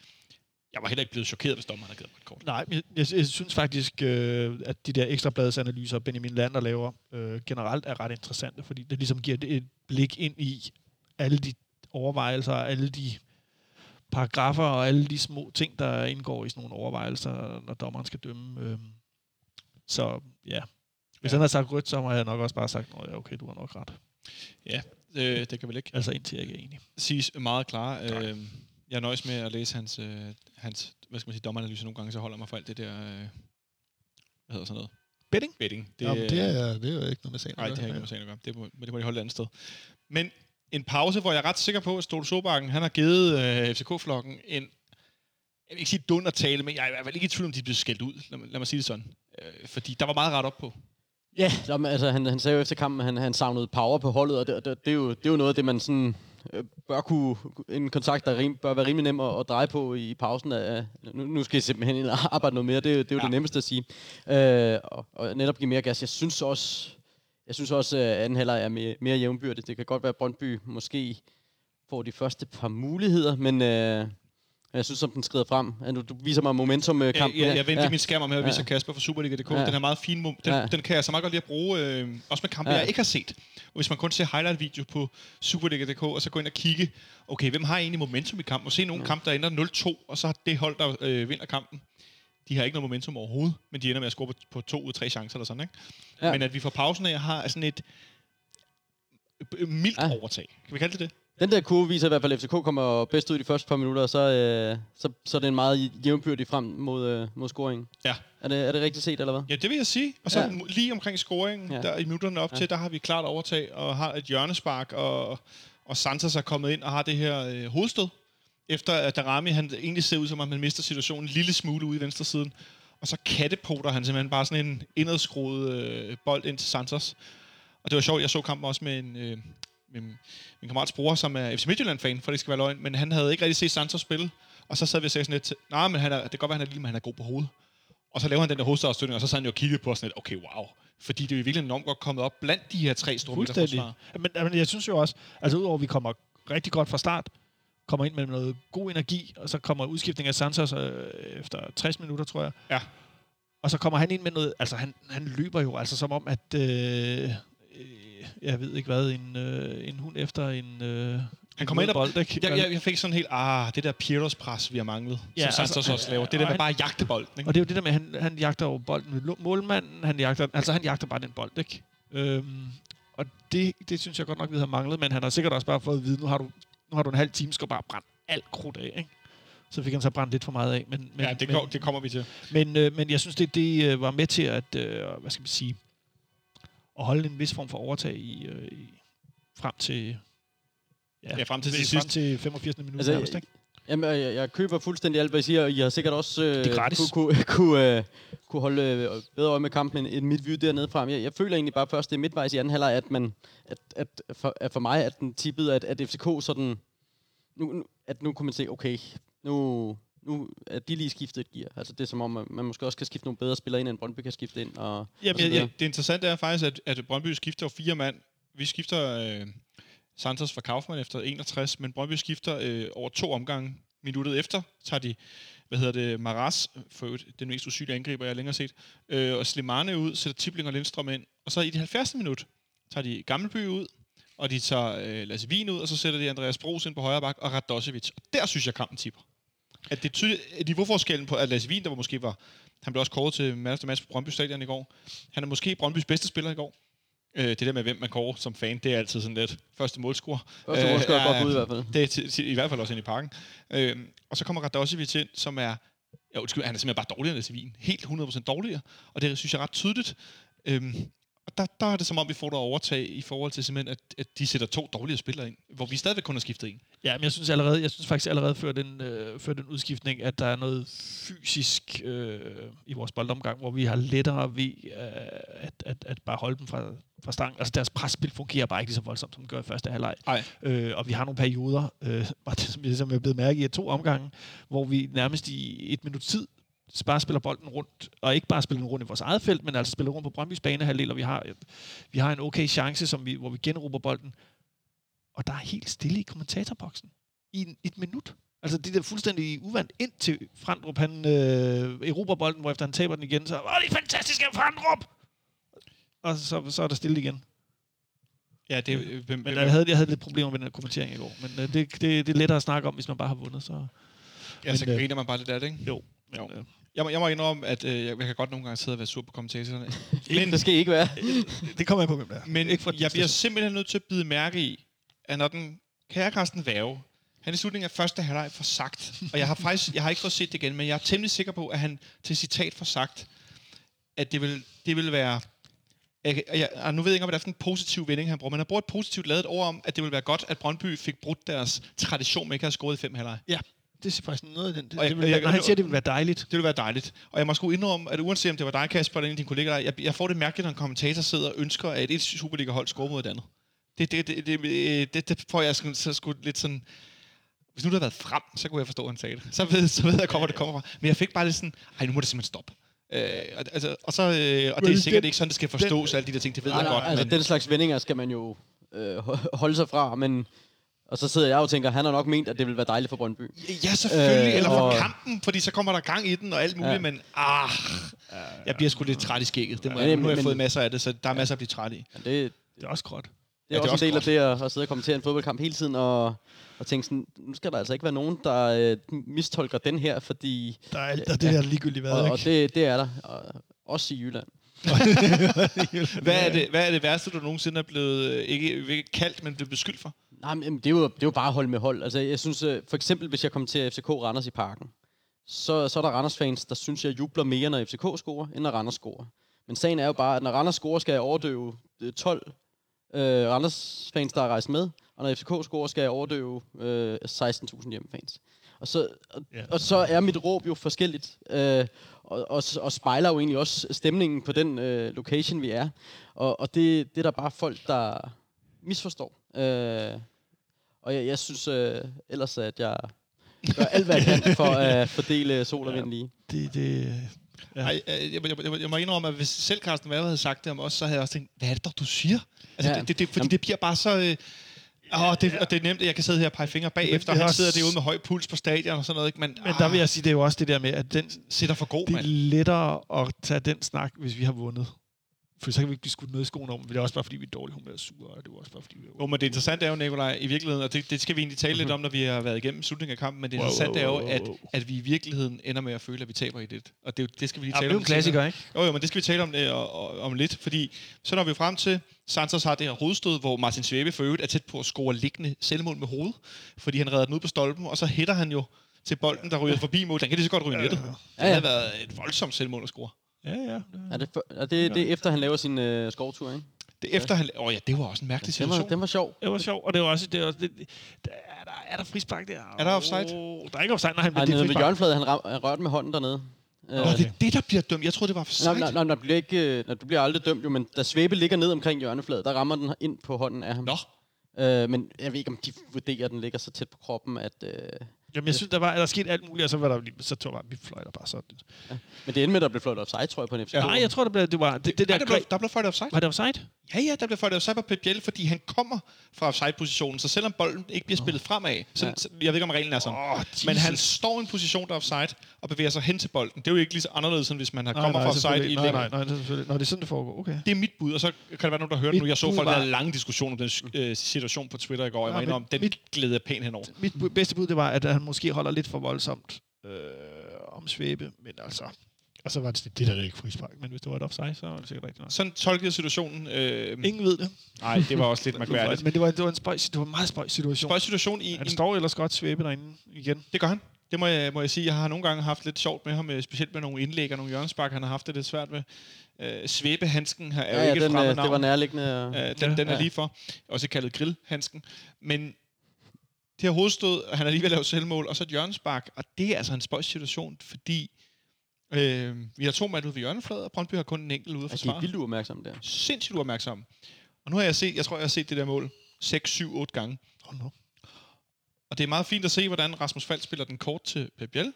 jeg var heller ikke blevet chokeret, hvis dommeren havde givet mig et kort. Nej, men jeg, jeg, jeg synes faktisk, øh, at de der ekstrabladsanalyser, Benjamin Lander laver, øh, generelt er ret interessante, fordi det ligesom giver det et blik ind i alle de overvejelser, alle de paragrafer og alle de små ting, der indgår i sådan nogle overvejelser, når dommeren skal dømme. Øh. Så ja, hvis Ja. han har sagt rødt, så må jeg nok også bare sagt, at ja, okay, du har nok ret. Øh, det kan vel ikke Altså indtil jeg ikke er enig. siges meget klar. Øh, jeg nøjes med at læse hans, øh, hans hvad skal man sige, dommeranalyse nogle gange, så holder mig for alt det der, øh, hvad hedder sådan noget? Betting? Betting. Det, Jamen, det, er, det er jo ikke noget med sagen. Nej, det har ikke noget med sagen at gøre. Det må, men det må de holde et andet sted. Men en pause, hvor jeg er ret sikker på, at Ståle Sobakken, han har givet øh, FCK-flokken en, jeg vil ikke sige dundertale, men jeg er i hvert fald ikke i tvivl om, de blevet skældt ud. Lad, mig- lad mig sige det sådan. Øh, fordi der var meget ret op på. Ja, nå, men, altså, han, han sagde jo efter kampen, at han, han savnede power på holdet, og det, det, det, er jo, det er jo noget af det, man sådan øh, bør kunne, en kontakt, der rim, bør være rimelig nem at, at dreje på i pausen. Af, nu, nu skal jeg simpelthen arbejde noget mere, det, det er jo ja. det nemmeste at sige. Øh, og, og netop give mere gas. Jeg synes også, jeg synes også at anden halvleg er mere, mere jævnbyrdigt. Det kan godt være, at Brøndby måske får de første par muligheder, men... Øh, jeg synes, som den skrider frem. Du, du viser mig momentum med kampen. Ja, jeg, jeg vendte ja. min skærm om her og viser ja. Kasper fra Superliga.dk. Ja. Den er meget fin. Den, ja. den kan jeg så meget godt lide at bruge, øh, også med kampe, ja. jeg ikke har set. Og hvis man kun ser highlight-video på Superliga.dk, og så går ind og kigge, okay, hvem har egentlig momentum i kampen? Og se nogle ja. kampe, der ender 0-2, og så har det hold, der øh, vinder kampen. De har ikke noget momentum overhovedet, men de ender med at score på, på to ud af tre chancer eller sådan, ikke? Ja. Men at vi får pausen af har sådan et mildt ja. overtag. Kan vi kalde det det? Den der kurve viser i hvert fald, at FCK kommer bedst ud i de første par minutter, og så, øh, så, så er det en meget jævnbyrdig frem mod, øh, mod scoringen. Ja. Er det, er det rigtigt set, eller hvad? Ja, det vil jeg sige. Og så ja. lige omkring scoringen, ja. der i minutterne op ja. til, der har vi klart overtag og har et hjørnespark, og, og Santos er kommet ind og har det her øh, hovedstød. Efter at Darami, han egentlig ser ud som om, han mister situationen en lille smule ude i venstre siden. Og så kattepoter han simpelthen bare sådan en indadskruet øh, bold ind til Santos. Og det var sjovt, jeg så kampen også med en, øh, min, min kammerats bror, som er FC Midtjylland-fan, for det skal være løgn, men han havde ikke rigtig set Santos spille. Og så sad vi og sagde sådan lidt, nej, men han er, det kan godt være, han er lille, men han er god på hovedet. Og så laver han den der hovedstafstøtning, og så sad han jo og kiggede på os sådan lidt, okay, wow. Fordi det er jo virkelig enormt godt kommet op blandt de her tre store midterforsvarer. Men, men jeg synes jo også, altså udover at vi kommer rigtig godt fra start, kommer ind med noget god energi, og så kommer udskiftning af Santos øh, efter 60 minutter, tror jeg. Ja. Og så kommer han ind med noget, altså han, han løber jo altså som om, at øh, jeg ved ikke hvad, en, øh, en hund efter en... Øh, han kommer ind og... Bold, ikke? Jeg, jeg, jeg, fik sådan helt, ah, det der Pirlos pres, vi har manglet, ja, som Santos altså, også laver. Det der med bare at jagte bolden, ikke? Og det er jo det der med, at han, han jagter jo bolden med målmanden, han jagter, altså han jagter bare den bold, ikke? Øhm, og det, det synes jeg godt nok, vi har manglet, men han har sikkert også bare fået at vide, nu har du, nu har du en halv time, skal bare brænde alt krudt af, ikke? Så fik han så brændt lidt for meget af. Men, men, ja, det, kom, det kommer vi til. Men, øh, men jeg synes, det, det øh, var med til at, øh, hvad skal man sige, at holde en vis form for overtag i, øh, i frem til ja, ja frem til, til, frem til 85. minut altså, nærmest, ikke? Jamen, jeg, jeg køber fuldstændig alt, hvad I siger, og I har sikkert også øh, kunne, kunne, kunne, øh, kunne holde øh, bedre øje med kampen end, end mit view dernede frem. Jeg, jeg føler egentlig bare først, det er midtvejs i anden halvleg, at, man, at, at, for, at for mig at den tippede, at, at FCK sådan... Nu, nu, at nu kunne man se, okay, nu, nu er de lige skiftet et gear. Altså det er som om, man, man måske også kan skifte nogle bedre spillere ind, end Brøndby kan skifte ind. Og, Jamen, og ja, det interessante er faktisk, at, at Brøndby skifter fire mand. Vi skifter øh, Santos fra Kaufmann efter 61, men Brøndby skifter øh, over to omgange. Minuttet efter tager de, hvad hedder det, Maras, for den mest usynlige angriber, jeg har længere set, øh, og Slimane ud, sætter Tibling og Lindstrøm ind. Og så i det 70. minut tager de Gammelby ud, og de tager øh, Lasse Wien ud, og så sætter de Andreas Bros ind på højre bak og Radosevic. Og der synes jeg, kampen tipper at det tydeligt, at niveauforskellen på at Lasse Wien, der var måske var, han blev også kåret til Master Match på Brøndby Stadion i går. Han er måske Brøndbys bedste spiller i går. Øh, det der med, hvem man kårer som fan, det er altid sådan lidt første målscore. Første målscore øh, er godt ud i hvert fald. Det er til, til, i hvert fald også ind i parken. Øh, og så kommer Radosevic ind, som er, ja, undskyld, han er simpelthen bare dårligere end Wien. Helt 100% dårligere. Og det synes jeg er ret tydeligt. Øh, og der, der er det som om, vi får der overtag i forhold til simpelthen, at, at de sætter to dårlige spillere ind, hvor vi stadigvæk kun har skiftet en. Ja, men jeg synes allerede, jeg synes faktisk allerede før den, øh, før den udskiftning, at der er noget fysisk øh, i vores boldomgang, hvor vi har lettere ved øh, at, at, at bare holde dem fra, fra stang. Altså deres presspil fungerer bare ikke lige så voldsomt, som det gør i første halvleg. Øh, og vi har nogle perioder, øh, som vi ligesom er blevet mærke i to omgange, hvor vi nærmest i et minut tid bare spiller bolden rundt, og ikke bare spiller den rundt i vores eget felt, men altså spiller rundt på Brøndby's banehalvdel, og vi har, vi har en okay chance, som vi, hvor vi genråber bolden. Og der er helt stille i kommentatorboksen. I en, et minut. Altså det der fuldstændig uvandt ind til Frandrup, han øh, erobrer bolden, hvor efter han taber den igen, så var det fantastisk af Frandrup! Og så, så er der stille igen. Ja, det, øh, men jeg havde, jeg havde lidt problemer med den kommentering i går. Men øh, det, det, det er lettere at snakke om, hvis man bare har vundet. Så. Ja, men, så griner man bare lidt af det, ikke? Jo. Men, jo. Øh, jeg, må, jeg må indrømme, at øh, jeg, jeg kan godt nogle gange sidde og være sur på kommentatorerne. men, det skal ikke være. det kommer jeg på, hvem der Men ikke jeg bliver simpelthen nødt til at bide mærke i, at når den kære Carsten Værge, han i slutningen af første halvleg får sagt, og jeg har faktisk jeg har ikke fået set det igen, men jeg er temmelig sikker på, at han til citat får sagt, at det vil, det vil være jeg, jeg, jeg, nu ved jeg ikke, om det er en positiv vending, han bruger, men han bruger et positivt lavet ord om, at det vil være godt, at Brøndby fik brudt deres tradition med ikke at have scoret i fem halvleg. Ja, det er faktisk noget af den. Det, jeg, det vil, jeg, når han siger, at det vil være dejligt. Det vil være dejligt. Og jeg må sgu indrømme, at uanset om det var dig, Kasper, eller en af dine kolleger, jeg, jeg får det mærkeligt, når en kommentator sidder og ønsker, at et Superliga-hold scorer mod et andet. Det, det, det, det, det, det, det får jeg sgu, så sgu lidt sådan... Hvis nu det havde været frem, så kunne jeg forstå, at han sagde det. Så ved, så ved jeg hvor det kommer fra. Men jeg fik bare lidt sådan, ej, nu må det simpelthen stoppe. Øh, og, altså, og, så, øh, og det er sikkert den- ikke sådan, det skal forstås, alle de der ting, det ved Nej, jeg nej, godt. altså, men, den slags vendinger skal man jo øh, ho- holde sig fra, men... Og så sidder jeg og tænker, han har nok ment, at det ville være dejligt for Brøndby. Ja, selvfølgelig. Øh, eller for og- kampen, fordi så kommer der gang i den og alt muligt, Ja. men ah, jeg bliver sgu lidt træt i skægget. Det må Ja, jeg, nu har jeg fået masser af det, så der er masser at blive træt i. Men det, Det er også gråt. det er Ja, ja, det er også en også del af det at, at sidde og kommentere en fodboldkamp hele tiden, og, og tænke sådan, nu skal der altså ikke være nogen, der øh, mistolker den her, fordi... Der er alt der, det der ligegyldigt Og, været, og ikke? det, det er der, og, også i Jylland. Hvad er, det, hvad er det værste, du nogensinde er blevet, øh, ikke, ikke kaldt, men blevet beskyldt for? Nej, men det er, jo, det er jo bare at holde med hold. Altså, jeg synes, øh, for eksempel, hvis jeg kommer til FCK Randers i parken, så, så er der Randers-fans, der synes, jeg jubler mere, når FCK scorer, end når Randers scorer. Men sagen er jo bare, at når Randers scorer, skal jeg overdøve øh, 12 øh, Randers-fans, der er rejst med, og når FCK scorer, skal jeg overdøve øh, 16.000 hjemmefans. Og så, og, og så er mit råb jo forskelligt, øh, og, og, og spejler jo egentlig også stemningen på den øh, location, vi er. Og, og det, det er der bare folk, der misforstår. Øh, og jeg, jeg synes øh, ellers, at jeg gør alt, hvad jeg kan for at fordele sol og vind lige. Det, det, Ja. Ja. Ej, øh, jeg, jeg, jeg, jeg må indrømme, at hvis selv Carsten Werner havde sagt det om os, så havde jeg også tænkt, hvad er det dog, du siger? Altså, Ja. ja. det, det, fordi Jamen- det bliver bare så... Øh, Åh, det, og det er nemt, at jeg kan sidde her og pege fingre bagefter, og det han også- sidder derude med høj puls på stadion og sådan noget, ikke? men, men der vil jeg sige, det er jo også det der med, at den, sætter for god, det er mand. lettere at tage den snak, hvis vi har vundet. For så kan vi ikke blive skudt noget i skoene om, men det er også bare, fordi vi er dårlige humør og sure, og det er også bare, fordi vi er Jo, men det interessante er jo, Nikolaj, i virkeligheden, og det, det skal vi egentlig tale lidt om, når vi har været igennem slutningen af kampen, men det Wow, interessante er wow, jo, wow, at, wow. at vi i virkeligheden ender med at føle, at vi taber i det. Og det, er jo- det skal vi lige Ja, tale det er jo om. en klassiker, ikke? Jo, jo, men det skal vi tale om, det, og, og, om lidt, fordi så når vi frem til, Santos har det her hovedstød, hvor Martin Svebe for øvrigt er tæt på at score liggende selvmål med hovedet, fordi han redder den ud på stolpen, og så hætter han jo til bolden, der ryger forbi mål. Den kan lige så godt ryge i nettet. Det Ja, ja. havde været et voldsomt selvmål at score. Ja, ja. Er det, for, er det, det er efter, han laver sin øh, skovtur, ikke? Det er efter han... Åh oh ja, det var også en mærkelig Den var, situation. den var sjov. Det var sjovt, og det var også... Det var, det, det, der, er, der, er der frispark der? Er der offside? Oh, der er ikke offside, men Han det er nede ved frispark. hjørnefladet, han, ram, han rørte med hånden dernede. Øh, Nå, det er det, der bliver dømt. Jeg troede, det var for Nej, sejt. nej, nej, nej, du bliver ikke, øh, nej, du bliver aldrig dømt jo, men da Svæbe ligger ned omkring hjørnefladet, der rammer den ind på hånden af ham. Nå, Øh, men jeg ved ikke, om de vurderer, at den ligger så tæt på kroppen, at... Øh, Jamen, jeg synes, der var der skete alt muligt, og så var der lige, så tog bare, vi fløjter bare sådan. men det endte med, at der blev fløjtet offside, tror jeg, på en FCK. Ja. Nej, jeg tror, det, blev, det var det, det det der... der, blev, der blev fløjtet offside. var det offside? Ja, ja, der bliver fløjtet offside på Pep Biel, fordi han kommer fra offside-positionen, så selvom bolden ikke bliver spillet fremad, så, Ja. så jeg ved ikke, om reglen er sådan, Åh, men han står i en position, der er offside, og bevæger sig hen til bolden. Det er jo ikke lige så anderledes, end hvis man har Nej, kommer nej, fra offside i nej, længde. nej, nej, det er selvfølgelig. Nå, det er sådan, det foregår. Okay. Det er mit bud, og så kan det være nogen, der hører Mit nu. Jeg så folk, var- der havde lange diskussioner om den øh, situation på Twitter i går. Jeg Ja, må indrømme, den mit- glæder jeg pænt henover. Mit bedste bud, det var, at han måske holder lidt for voldsomt øh, om svæbe, men altså... Og så var det, det der er ikke frispark, men hvis det var et offside, så var det sikkert rigtigt nok. Sådan tolkede jeg situationen. Øh, Ingen ved det. nej, det var også lidt mærkværdigt. Men det var, det var en spøj, det var en meget spøj situation. Spøj situation i, i det står ellers godt svæbe derinde igen. Det gør han. Det må jeg, må jeg sige. Jeg har nogle gange haft lidt sjovt med ham, øh, specielt med nogle indlæg og nogle hjørnespark, han har haft det lidt svært med. Øh, Svæbehandsken her er ja, jo ja, ikke et den, fremmed øh, navn. det var nærliggende. Øh, Øh, den, Ja. den er Ja. lige for. Også kaldet grillhandsken. Men det her hovedstød, og han er lige ved at lave selvmål, og så et hjørnespark. Og det er altså en spøjs situation, fordi øh, vi har to mand ude ved hjørnefladet, og Brøndby har kun en enkelt ude at altså, de er vildt uopmærksomme der. Sindssygt uopmærksom. Og nu har jeg set, jeg tror, jeg har set det der mål 6, 7, 8 gange. Oh, no. Og det er meget fint at se, hvordan Rasmus Falk spiller den kort til Pep Biel.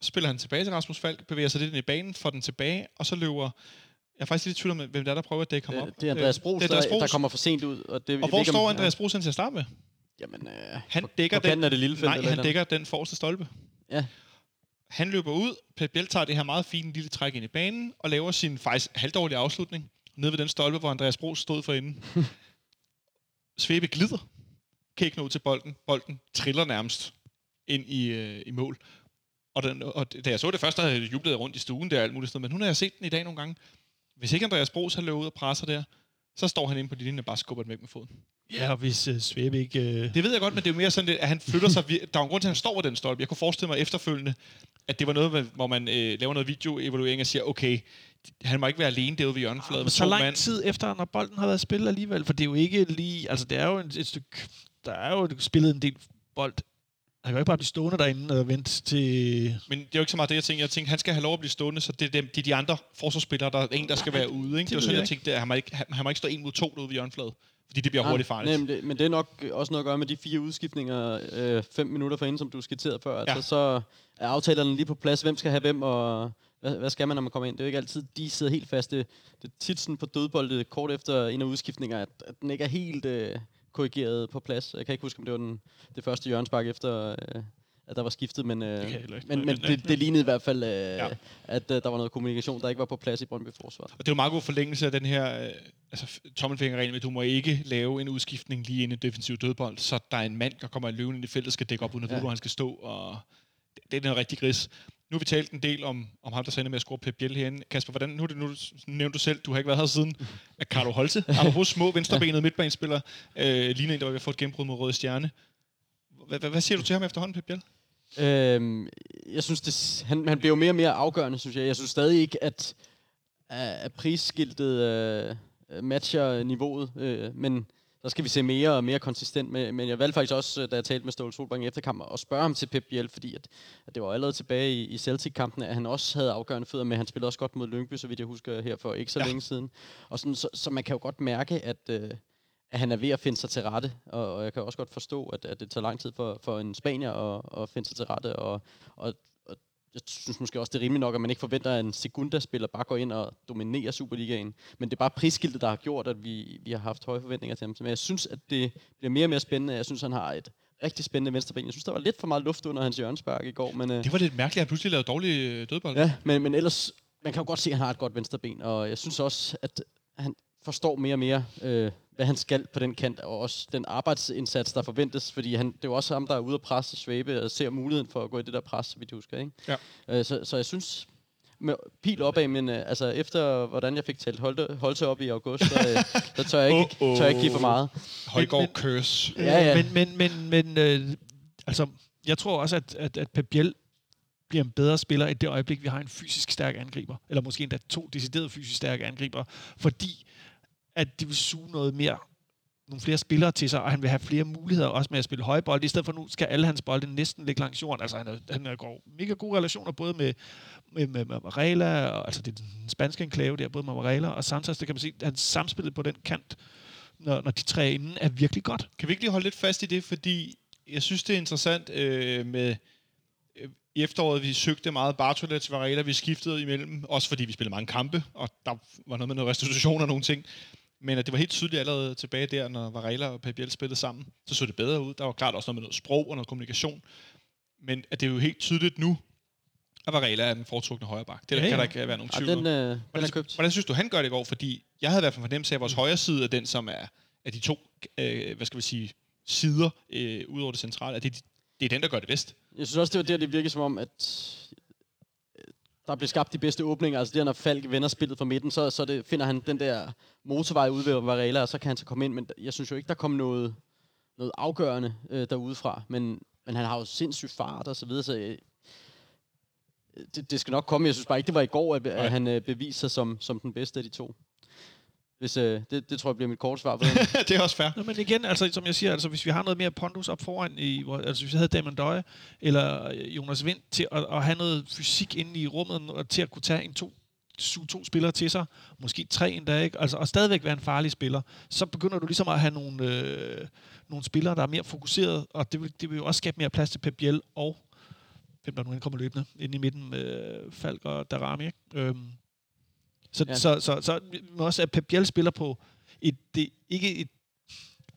Så spiller han tilbage til Rasmus Falk, bevæger sig lidt ind i banen, får den tilbage, og så løber... Jeg er faktisk lidt i tvivl om, hvem det er, der prøver at dække ham op. Det, er Andreas er Andreas der, der kommer for sent ud. Og, det, Og hvor står Andreas Bro til at starte med? Jamen, øh, Han på, dækker på kanten den, af det lille felt. nej, eller han et dækker den forreste stolpe. Ja. Han løber ud, Pep Biel tager det her meget fine lille træk ind i banen, og laver sin faktisk halvdårlige afslutning nede ved den stolpe, hvor Andreas Bro stod for inden. Svebe glider, kan ikke nå til bolden. Bolden triller nærmest ind i, øh, i mål. Og, den, og da jeg så det først, der havde jeg jublet rundt i stuen der alt muligt sted, men nu har jeg set den i dag nogle gange. Hvis ikke Andreas Bros har løbet ud og presser der, så står han inde på de linje og bare skubber den væk med foden. Ja, og hvis uh, Svæbe ikke... Uh, Det ved jeg godt, men det er jo mere sådan, lidt, at han flytter sig... Der er en grund til, at han står ved den stolpe. Jeg kunne forestille mig efterfølgende, at det var noget, hvor- man øh, laver noget videoevaluering og siger, okay, han må ikke være alene derude ved hjørnefladen med så lang mand. tid efter, når bolden har været spillet alligevel, for det er jo ikke lige... Altså, det er jo et, et stykke... Der er jo spillet en del bold. Han kan jo ikke bare blive stående derinde og vente til... Men det er jo ikke så meget det, jeg tænker. Jeg tænker, han skal have lov at blive stående, så det er, dem, det er de andre forsvarsspillere, der er en, der skal være ude. Ikke? Det, det var sådan, jeg jeg tænkte, at han må ikke, han, han må ikke stå en mod to derude ved hjørnefladen. Fordi det bliver hurtigt farligt. Nej, men, det, men det er nok også noget at gøre med de fire udskiftninger øh, fem minutter forinden, som du skitserede før. Ja. Altså, så er aftalerne lige på plads. Hvem skal have hvem, og hvad, hvad skal man, når man kommer ind? Det er jo ikke altid, de sidder helt fast. Det, det er tit sådan på dødboldet kort efter en af udskiftninger, at, at den ikke er helt øh, korrigeret på plads. Jeg kan ikke huske, om det var den, det første hjørnsbak efter... Øh, at der var skiftet, men, øh, men, men det, det lignede i hvert fald, øh, ja. at øh, der var noget kommunikation, der ikke var på plads i Brøndby Forsvar. Og det er jo meget god forlængelse af den her øh, altså, tommelfingerregel, at du må ikke lave en udskiftning lige inden defensiv dødbold, så der er en mand, der kommer i løven ind i feltet, skal dække op, uden at ja. vide, hvor han skal stå, og det, er noget rigtig gris. Nu har vi talt en del om, om ham, der sender med at score Pep Biel herinde. Kasper, hvordan, nu, det, nu nævnte du selv, du har ikke været her siden, at Carlo Holte, apropos små venstrebenede midtbanespiller, øh, ligner en, der var ved at få et gennembrud mod Røde Stjerne. Hvad siger du til ham efterhånden, Pep Biel? Øhm, jeg synes, det, han, han bliver jo mere og mere afgørende, synes jeg. Jeg synes stadig ikke, at, at prisskiltet øh, matcher niveauet, øh, men der skal vi se mere og mere konsistent. Med, men jeg valgte faktisk også, da jeg talte med Ståle Solbrink efter kampen, at spørge ham til Pep Biel, fordi at, at det var allerede tilbage i, i Celtic-kampen, at han også havde afgørende fødder med. Han spillede også godt mod Lyngby, så vidt jeg husker her for ikke så ja. længe siden. Og sådan, så, så man kan jo godt mærke, at... Øh, at han er ved at finde sig til rette, og, og jeg kan også godt forstå, at, at det tager lang tid for, for en spanier at, at finde sig til rette, og, og jeg synes måske også, det er rimeligt nok, at man ikke forventer, at en Segunda-spiller bare går ind og dominerer Superligaen. Men det er bare prisskiltet, der har gjort, at vi, vi har haft høje forventninger til ham. Men jeg synes, at det bliver mere og mere spændende. Jeg synes, han har et rigtig spændende venstreben. Jeg synes, der var lidt for meget luft under hans hjørnspark i går. Men, øh, det var lidt mærkeligt, at han pludselig lavede dårlig øh, dødbold. Ja, men, men ellers, man kan jo godt se, at han har et godt venstreben. Og jeg synes også, at han forstår mere og mere, øh, hvad han skal på den kant, og også den arbejdsindsats, der forventes, fordi han, det er jo også ham, der er ude at presse Svabe og ser muligheden for at gå i det der pres, vi husker. Ikke? Ja. Øh, så, så jeg synes, med pil opad, men øh, altså efter hvordan jeg fik talt Holte, Holte op i august, så, øh, så tør jeg ikke, oh, oh. tør jeg ikke give for meget. Højgaard curse. Ja, ja. Men, men, men, men øh, altså, jeg tror også, at, at, at Pep Biel bliver en bedre spiller i det øjeblik, vi har en fysisk stærk angriber. Eller måske endda to deciderede fysisk stærke angriber. Fordi at de vil suge noget mere nogle flere spillere til sig, og han vil have flere muligheder også med at spille højbold. I stedet for nu skal alle hans bolde næsten ligge langs jorden. Altså han, er, han er går mega gode relationer både med, med, med, med og, altså det er den spanske enklave der, både med Varela og Santos, det kan man sige, han samspillet på den kant, når, når de tre inden er virkelig godt. Kan vi ikke lige holde lidt fast i det, fordi jeg synes, det er interessant øh, med øh, i efteråret, vi søgte meget Bartolet til Varela, vi skiftede imellem, også fordi vi spillede mange kampe, og der var noget med noget restitution og nogle ting. Men at det var helt tydeligt allerede tilbage der, når Varela og Pep Biel spillede sammen, så så det bedre ud. Der var klart også noget med noget sprog og noget kommunikation. Men at det er jo helt tydeligt nu, at Varela er den foretrukne højre bak. Det ja, ja. kan der ikke være nogen tvivl ja, den, øh, hvordan, den hvordan synes du, han gør det i går? Fordi jeg havde i hvert fald fornemmelse af, at vores højre side er den, som er af de to, øh, hvad skal vi sige, sider øh, ud over det centrale. At det, det er den, der gør det bedst. Jeg synes også, det var der, det virker som om, at der bliver skabt de bedste åbninger. Altså det, når Falk vender spillet fra midten, så, så det, finder han den der motorvej ud ved Varela, og så kan han så komme ind. Men jeg synes jo ikke, der kom noget, noget afgørende øh, derudefra. Men, men han har jo sindssygt fart og så videre, så øh, det, det skal nok komme. Jeg synes bare ikke, det var i går, at, at han øh, beviser sig som, som den bedste af de to. Hvis, øh, det, det tror jeg bliver mit korte svar på det. det er også fair. Nå, men igen, altså, som jeg siger, altså, hvis vi har noget mere pondus op foran, i, hvor, altså hvis vi havde Damon Døje eller Jonas Vind til at, at have noget fysik inde i rummet, og til at kunne tage en to suge to spillere til sig, måske tre endda, ikke? Altså, og stadigvæk være en farlig spiller, så begynder du ligesom at have nogle, øh, nogle spillere, der er mere fokuseret, og det vil, det vil jo også skabe mere plads til Pep Biel og hvem der nu kommer løbende ind i midten med Falk og Darami. Ikke? Øhm, så, ja. så, så, så, så også at Pep Biel spiller på et, det, ikke et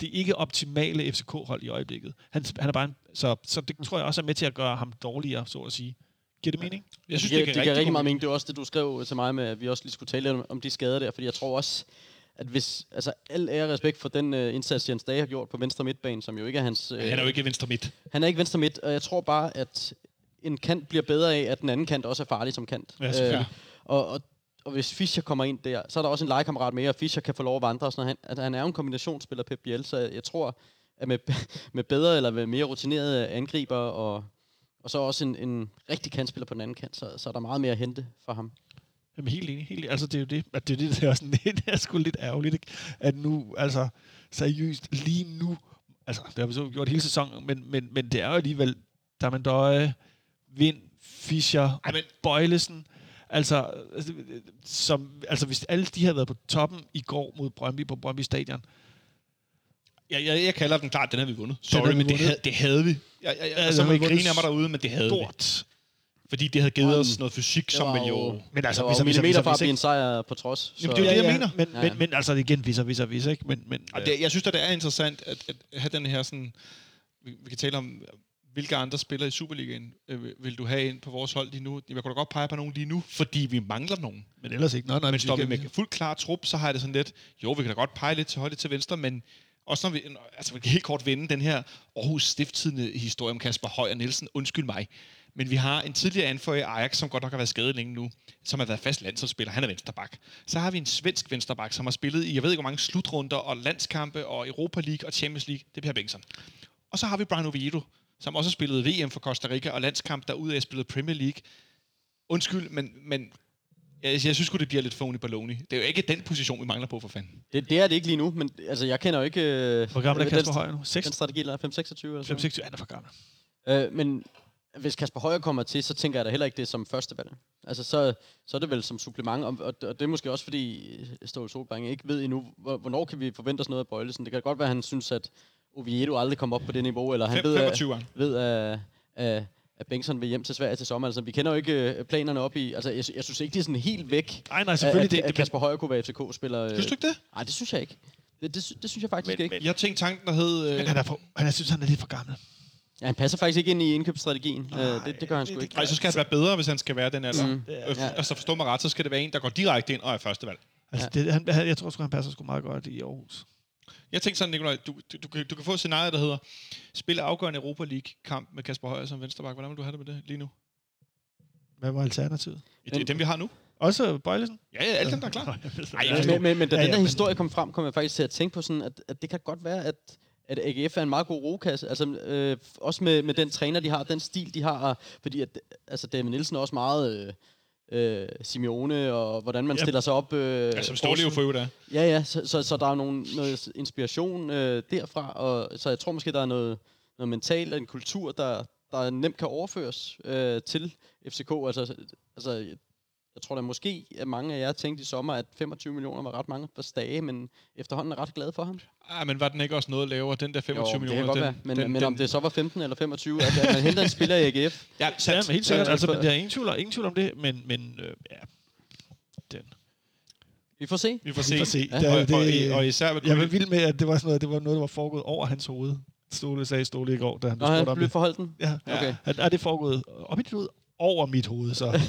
det ikke optimale FCK-hold i øjeblikket. Han, han er bare en, så, så det tror jeg også er med til at gøre ham dårligere, så at sige. Giver det mening? Jeg synes, det, det, det giver rigtig meget mening. Det var også det, du skrev til mig med, at vi også lige skulle tale om, om de skader der, fordi jeg tror også, at hvis, altså al ære respekt for den uh, indsats, Jens Dage har gjort på venstre midtbane, som jo ikke er hans... Uh, han er jo ikke venstre midt. Han er ikke venstre midt, og jeg tror bare, at en kant bliver bedre af, at den anden kant også er farlig som kant. Ja, uh, og, og og hvis Fischer kommer ind der, så er der også en legekammerat mere, og Fischer kan få lov at vandre og sådan noget. Han, at han er jo en kombinationsspiller, Pep Biel, så jeg tror, at med, med bedre eller med mere rutinerede angriber, og, og så også en, en rigtig kantspiller på den anden kant, så, så er der meget mere at hente for ham. Jamen helt enig, helt enig. Altså det er jo det, at det er, det, det er også lidt, det er sgu lidt ærgerligt, ikke? at nu, altså seriøst, lige nu, altså det har vi så gjort hele sæsonen, men, men, men det er jo alligevel, der man døje, Vind, Fischer, Ej, men, Bøjlesen, Altså, altså, som, altså, hvis alle de havde været på toppen i går mod Brøndby på Brøndby Stadion, Jeg, jeg, jeg kalder den klart, den havde vi vundet. Den Sorry, havde vi men det havde, det havde vi. Jeg, jeg, jeg, den så må havde I vi grine vundet af mig derude, men det havde vi. Stort. Fordi det havde givet os noget fysik, som vil jo... Men altså, der var hvis- jo hvis- millimeter fra at blive en sejr på trods. Jamen, det er jo det, jeg mener. Men, Ja, men, ja. men altså, det er igen vis og vis og vis, ikke? Men, men, det, jeg synes, at det er interessant at, at have den her sådan... Vi, vi kan tale om, hvilke andre spillere i Superligaen øh, vil- du have ind på vores hold lige nu? Jeg kunne da godt pege på nogen lige nu, fordi vi mangler nogen. men ellers ikke. Nej, nej, Men står vi med fuldt klar trup, så har jeg det sådan lidt, jo, vi kan da godt pege lidt til højre lidt til venstre, men også når vi, altså vi kan helt kort vende den her Aarhus Stifttidende historie om Kasper Høj og Nielsen, undskyld mig. Men vi har en tidligere anfører i Ajax, som godt nok har været skadet længe nu, som har været fast landsholdsspiller. Han er vensterbak. Så har vi en svensk vensterbak, som har spillet i, jeg ved ikke hvor mange slutrunder og landskampe og Europa League og Champions League. Det er Per Bengtsson. Og så har vi Brian Oviedo, som også har spillet VM for Costa Rica og landskamp, der ud af spillet Premier League. Undskyld, men, men jeg, jeg synes sgu, det bliver lidt phony baloney. Det er jo ikke den position, vi mangler på for fanden. Det, det er det ikke lige nu, men altså, jeg kender jo ikke... Øh, Hvor gammel er den- Kasper Højer nu? 6? Den strategi, der er 5-26 eller sådan 5-6, han er for gammel. Øh, men hvis Kasper Højer kommer til, så tænker jeg da heller ikke det som første valg. Altså, så, så er det vel som supplement, og, og, og det er måske også fordi Ståle Solbakken ikke ved endnu, hvor- hvornår kan vi forvente os noget af Bøjlesen. Det kan godt være, at han synes, at Oviedo aldrig kommer op på det niveau, eller han Fem- ved, at, 25 år. ved at, at, at Bengtsson vil hjem til Sverige til sommer. Altså, vi kender jo ikke øh, planerne op i... Altså, jeg, jeg synes ikke, det er sådan helt væk, Nej, nej, at, selvfølgelig. at, det, at det, Kasper Højer kunne være FCK-spiller. Synes du ikke det? Nej, det synes jeg ikke. Det, det, det synes jeg faktisk Men- ikke. men- Jeg tænkte tanken, der hed... Øh, men han er, for, han er, synes, han er lidt for gammel. Ja, han passer faktisk ikke ind i indkøbsstrategien. Nej, øh, det, det gør han sgu det- ikke. Nej, så skal han være bedre, hvis han skal være den alder. Mm. Ja. Øh, altså forstå mig ret, så skal det være en, der går direkte ind og er førstevalg. Altså, det, han, han- jeg tror sgu, han passer sgu meget godt i Aarhus. Jeg tænkte sådan, Nikolaj, du, du, du, kan- du kan få et scenarie, der hedder spille afgørende Europa League-kamp med Kasper Højer som venstreback. Hvordan vil du have det med det lige nu? Hvad var alternativet? Det er dem, vi har nu. Også Bøjlesen? Ja, ja, alle dem, der er klar. Ej, Men, men, men da Ja, ja, ja, den her men- historie kom frem, kom jeg faktisk til at tænke på sådan, at, at det kan godt være, at, at AGF er en meget god rokasse. Altså, øh, også med, med den træner, de har, den stil, de har. Fordi at, altså, David Nielsen er også meget... Øh, øh, Simeone, og hvordan man Ja. stiller sig op. Øh, Ja, som står jo for øvrigt af. Ja, ja, så, så, så der er nogle, noget inspiration øh, derfra, og så jeg tror måske, der er noget, noget mentalt en kultur, der, der nemt kan overføres øh, til FCK. Altså, altså, jeg tror da måske, at mange af jer tænkte i sommer, at 25 millioner var ret mange for Stage, men efterhånden er ret glad for ham. Ah, men var den ikke også noget lavere, den der 25 jo, millioner? det kan godt den, være, men, den, men den, om det så var 15 eller 25, at, at man henter en spiller i AGF, Ja, Ja, sandt. men helt sikkert. Altså, men der er ingen tvivl, ingen tvivl om det, men, men øh, ja, den. vi får se. Vi får Vi se. får se. Ja. Og, og, det, og især med jeg var vild med, at det var sådan noget, det var noget, der var foregået over hans hoved. Stole sagde Stole i går, da han blev Og spurgt han om blev det. forholdt den. Ja. Okay. Er, er det foregået op i dit hoved? Over mit hoved, så.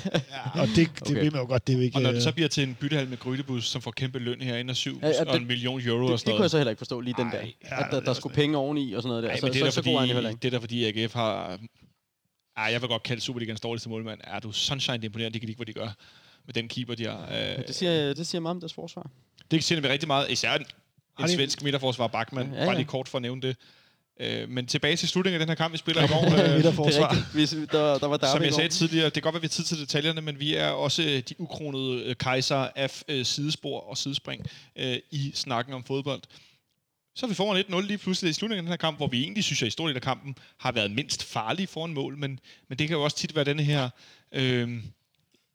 Ja. Og det, det Okay. ved man jo godt, det er ikke... Og når det øh, så bliver til en byttehal med Grydebus, som får kæmpe løn herinde, og syv Ja, ja, og en det- million euro og Det, det sådan kunne jeg noget. så heller ikke forstå lige den der. Ej, ja, At der, det der er skulle penge oveni og sådan noget der. Nej, så, men det er, så, der, så fordi, ikke. det er der fordi AGF har... Ej, jeg vil godt kalde Superligans dårligste målmand. Er du sunshine det er imponerende, de kan lide, hvad de gør med den keeper, de har. Øh, Det siger, det siger meget om deres forsvar. det siger vi rigtig meget. Især en, en svensk midterforsvar Bachmann. Ja, ja. Bare lige kort for at nævne det. Øh, men tilbage til slutningen af den her kamp, vi spiller i går. Øh, Det er midterforsvar. rigtigt. Vi, der, der var Som jeg sagde tidligere, det kan godt være, vi har tid til detaljerne, men vi er også øh, de ukronede øh, kejser af øh, sidespor og sidespring øh, i snakken om fodbold. Så er vi foran 1-0 lige pludselig i slutningen af den her kamp, hvor vi egentlig, synes jeg, i stor del af kampen har været mindst farlige foran mål, men, men det kan jo også tit være denne her, øh,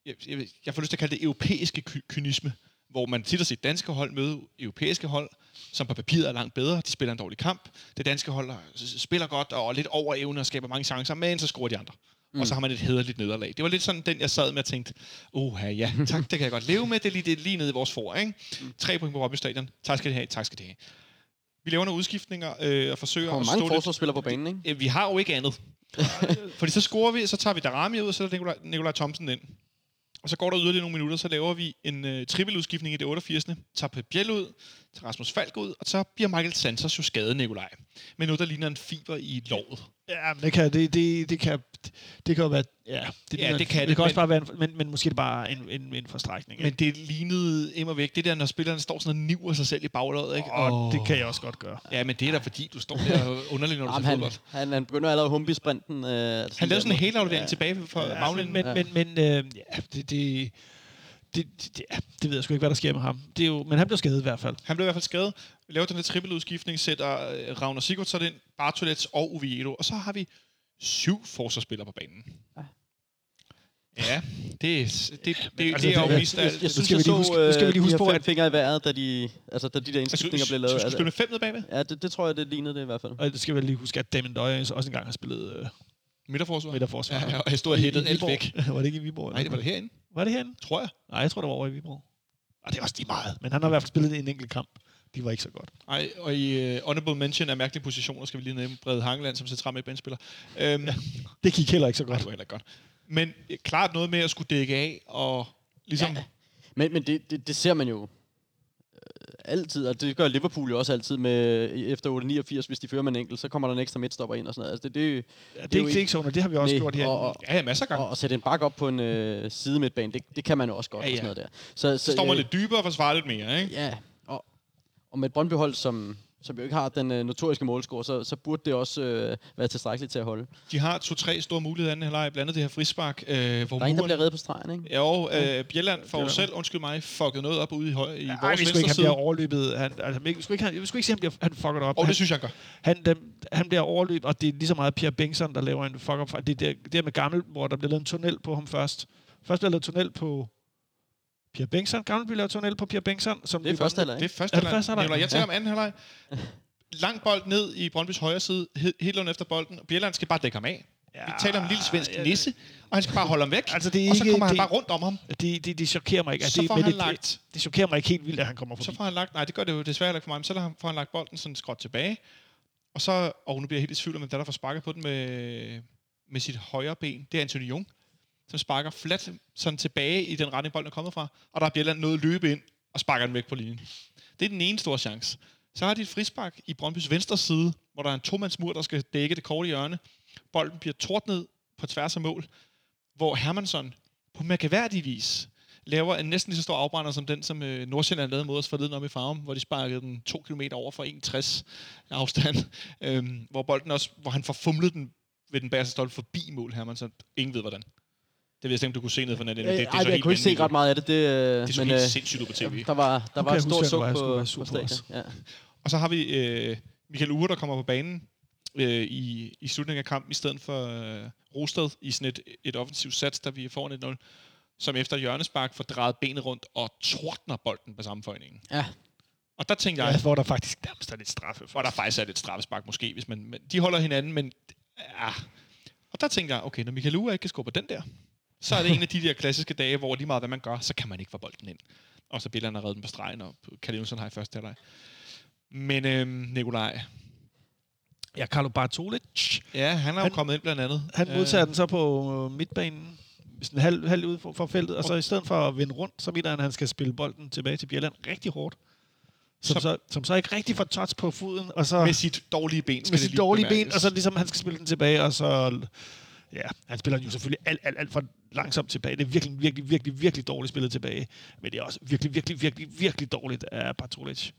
jeg, jeg, jeg får lyst til at kalde det europæiske ky- kynisme, hvor man tit har set danske hold møde europæiske hold, som på papiret er langt bedre. De spiller en dårlig kamp. Det danske hold er- spiller godt og er lidt over evne og skaber mange chancer, men så scorer de andre. Mm. Og så har man et hederligt nederlag. Det var lidt sådan den, jeg sad med og tænkte, oha, ja, tak, det kan jeg godt leve med. Det er lige, det er lige nede i vores for, ikke? Tre point på Rødby Stadion. Tak skal de have, tak skal de have. Vi laver nogle udskiftninger øh, og forsøger Der at mange forsvarsspillere på banen, ikke? Øh, Vi har jo ikke andet. Fordi så scorer vi, så tager vi Darami ud, og så sætter Nikolaj, Nikolaj Thomsen ind. Og så går der yderligere nogle minutter, så laver vi en øh, trippeludskiftning i det 88. Tager Pep Biel ud, tager Rasmus Falk ud, og så bliver Michael Santos jo skadet, Nikolaj. Men nu der ligner en fiber i lovet. Ja, men det kan, det, det, det kan, det kan jo være, ja, det, Ja, det kan det, det, kan også bare være, en, men, men måske det bare en, en, en forstrækning. Men det lignede immer væk. Det der, når spillerne står sådan og niver sig selv i baglåret, ikke? og det kan jeg også godt gøre. Ja, men det er da fordi, du står der underligt, når du Jamen, han, fodbold. han, han begynder allerede at humpe i sprinten. Øh, Han lavede sådan en helaflevering Ja. tilbage fra Ja, baglinjen. men, men, men, men øh, ja, det, det, det, det, det ved jeg sgu ikke, hvad der sker med ham. Det er jo, men han blev skadet i hvert fald. Han blev i hvert fald skadet. Vi laver den her trippeludskiftning, sætter øh, Ragnar Sigurdsson ind, Bartolets og Oviedo. Og så har vi syv forsvarsspillere på banen. Ja. Ja, det, er- det, det, det, altså, det er jo det- vist, Jeg, jeg synes, skal jeg så huske- nu skal vi lige øh, huske på, at- fingre i vejret, da, de, altså, da de der Skal indskiftninger blev du lavet. skal Altså, spille med fem nede bagved? ja, det, det tror jeg, det lignede det i hvert fald. Og det skal vi lige huske, at Damien Døje også engang har spillet øh, Midterforsvar? midterforsvar. Ja, og jeg stod og hættede alt væk. var det ikke i Viborg? Nej, det var det herinde, Var det herinde? tror jeg. Nej, jeg tror, det var over i Viborg. Og det er også lige meget. Men han har i hvert fald spillet en enkelt kamp. De var ikke så godt. Ej, og i uh, honorable mention af mærkelige positioner skal vi lige nævne Brede Hangeland som central midtbanespiller. Øhm, ja. Det gik heller ikke så Nej, godt. det var heller godt. Men øh, klart noget med at skulle dække af, og ligesom... Ja. Men, men det, det, det ser man jo altid, og det gør Liverpool jo også altid med efter 89, hvis de fører med en enkelt, så kommer der en ekstra midtstopper ind og sådan noget. Altså det, det, Ja, det, er er ikke, det er ikke sådan, og det har vi også Nej, gjort her. og- og- Ja, ja, masser af gange. og, og sætte en bak op på en øh, side midtbane, det, det kan man jo også godt Ja, ja, og sådan noget der. Så, Så står man øh, lidt dybere og forsvarer lidt mere, ikke? Ja, og, og med et Brøndby-hold, som, som jo ikke har den øh, notoriske målscore, så, så burde det også øh, være tilstrækkeligt til at holde. De har to-tre store muligheder anden halvleg, blandt andet det her frispark, øh, hvor Der er en, der muren- bliver reddet på stregen, ikke? Jo, øh, Bjelland får jo Ja. selv, undskyld mig, fucket noget op ude i, høj, i Ej, vores vi skulle ikke, han bliver overløbet. Han, altså, vi skulle ikke, han, vi skulle ikke se, at han, bliver, han fucker det op. Og han, det synes jeg, han gør. han, dem, han bliver overløbet, og det er lige så meget Pierre Bengtsson, der laver en fuck up. Det er der, det er med gammel, hvor der bliver lavet en tunnel på ham først. Først bliver der lavet tunnel på Pierre Bengtsson. Gammel bliver lavet tunnel på Pierre Bengtsson. Som Det er første halvleg, Det er ikke? første det halvleg. første halvleg? Nikolaj, Jeg taler Ja. om anden halvleg. Lang bold ned i Brøndbys højre side, he- helt under efter bolden. og Bjelland skal bare dække ham af. Ja, Vi taler om en lille svensk ja, nisse, og han skal bare holde ham væk. Altså, det er og så ikke- kommer han det- bare rundt om ham. Det, det, det chokerer mig ikke. Altså, Så det, får men han det, lagt, det, det chokerer mig ikke helt vildt, at han kommer forbi. så får han lagt, nej, det gør det jo desværre ikke for mig, men så får han lagt bolden sådan skråt tilbage. Og så, og nu bliver jeg helt i tvivl om, hvem der, er, der får sparket på den med, med sit højre ben. Det er Anthony Jung, som sparker flat sådan tilbage i den retning, bolden er kommet fra. Og der er Bjelland noget at løbe ind og sparker den væk på linjen. Det er den ene store chance. Så har de et frispark i Brøndbys venstre side, hvor der er en tomandsmur, der skal dække det korte hjørne. Bolden bliver tordnet på tværs af mål, hvor Hermansson på mærkeværdig vis laver en næsten lige så stor afbrænder som den, som øh, Nordsjælland lavede mod os forleden om i farven, hvor de sparkede den 2 km over for 1,60 afstand, øhm, hvor bolden også, hvor han får fumlet den ved den bagerste stolpe forbi mål, Hermansson. Ingen ved hvordan. Det ved jeg ikke, om du kunne se ned for nettet. Øh, Det, det, er ej, så jeg helt kunne ikke se ret meget af det, det, øh, Det så men helt øh, sindssygt ud på tv. der var, der Nu var et stort suk på, på stadion. Ja. Og så har vi øh, Michael Ure, der kommer på banen øh, i, i slutningen af kampen, i stedet for øh, Rosted i sådan et, et offensivt sats, der vi er foran 1-0, som efter hjørnespark får drejet benet rundt og tordner bolden på sammenføjningen. ja. Og der tænkte Ja, jeg, hvor der faktisk nærmest er lidt straffe. hvor der faktisk er lidt straffespark måske, hvis man, men de holder hinanden, men ja. Og der tænkte jeg, okay, når Michael Ure ikke kan score på den der, så er det en af de der klassiske dage, hvor lige meget hvad man gør, så kan man ikke få bolden ind. Og så Billeren har reddet den på stregen, og Kalle har i første halvleg. Men øhm, Nikolaj, Ja, Carlo Bartolic. ja, han er han, jo Han- kommet ind blandt andet. Han modtager den så på øh, midtbanen, sådan halv, halv ude for, for feltet, og så i stedet for at vende rundt, så mener han, at han skal spille bolden tilbage til Bjelland rigtig hårdt. Som Så- så, som så ikke rigtig får touch på foden, og så med sit dårlige ben. skal med det sit lige dårlige ben, bemærkes. og så ligesom han skal spille den tilbage, og så... Ja, han spiller den jo selvfølgelig alt, alt, alt for langsomt tilbage. Det er virkelig, virkelig, virkelig, virkelig dårligt spillet tilbage. Men det er også virkelig, virkelig, virkelig, virkelig dårligt af Bartolic.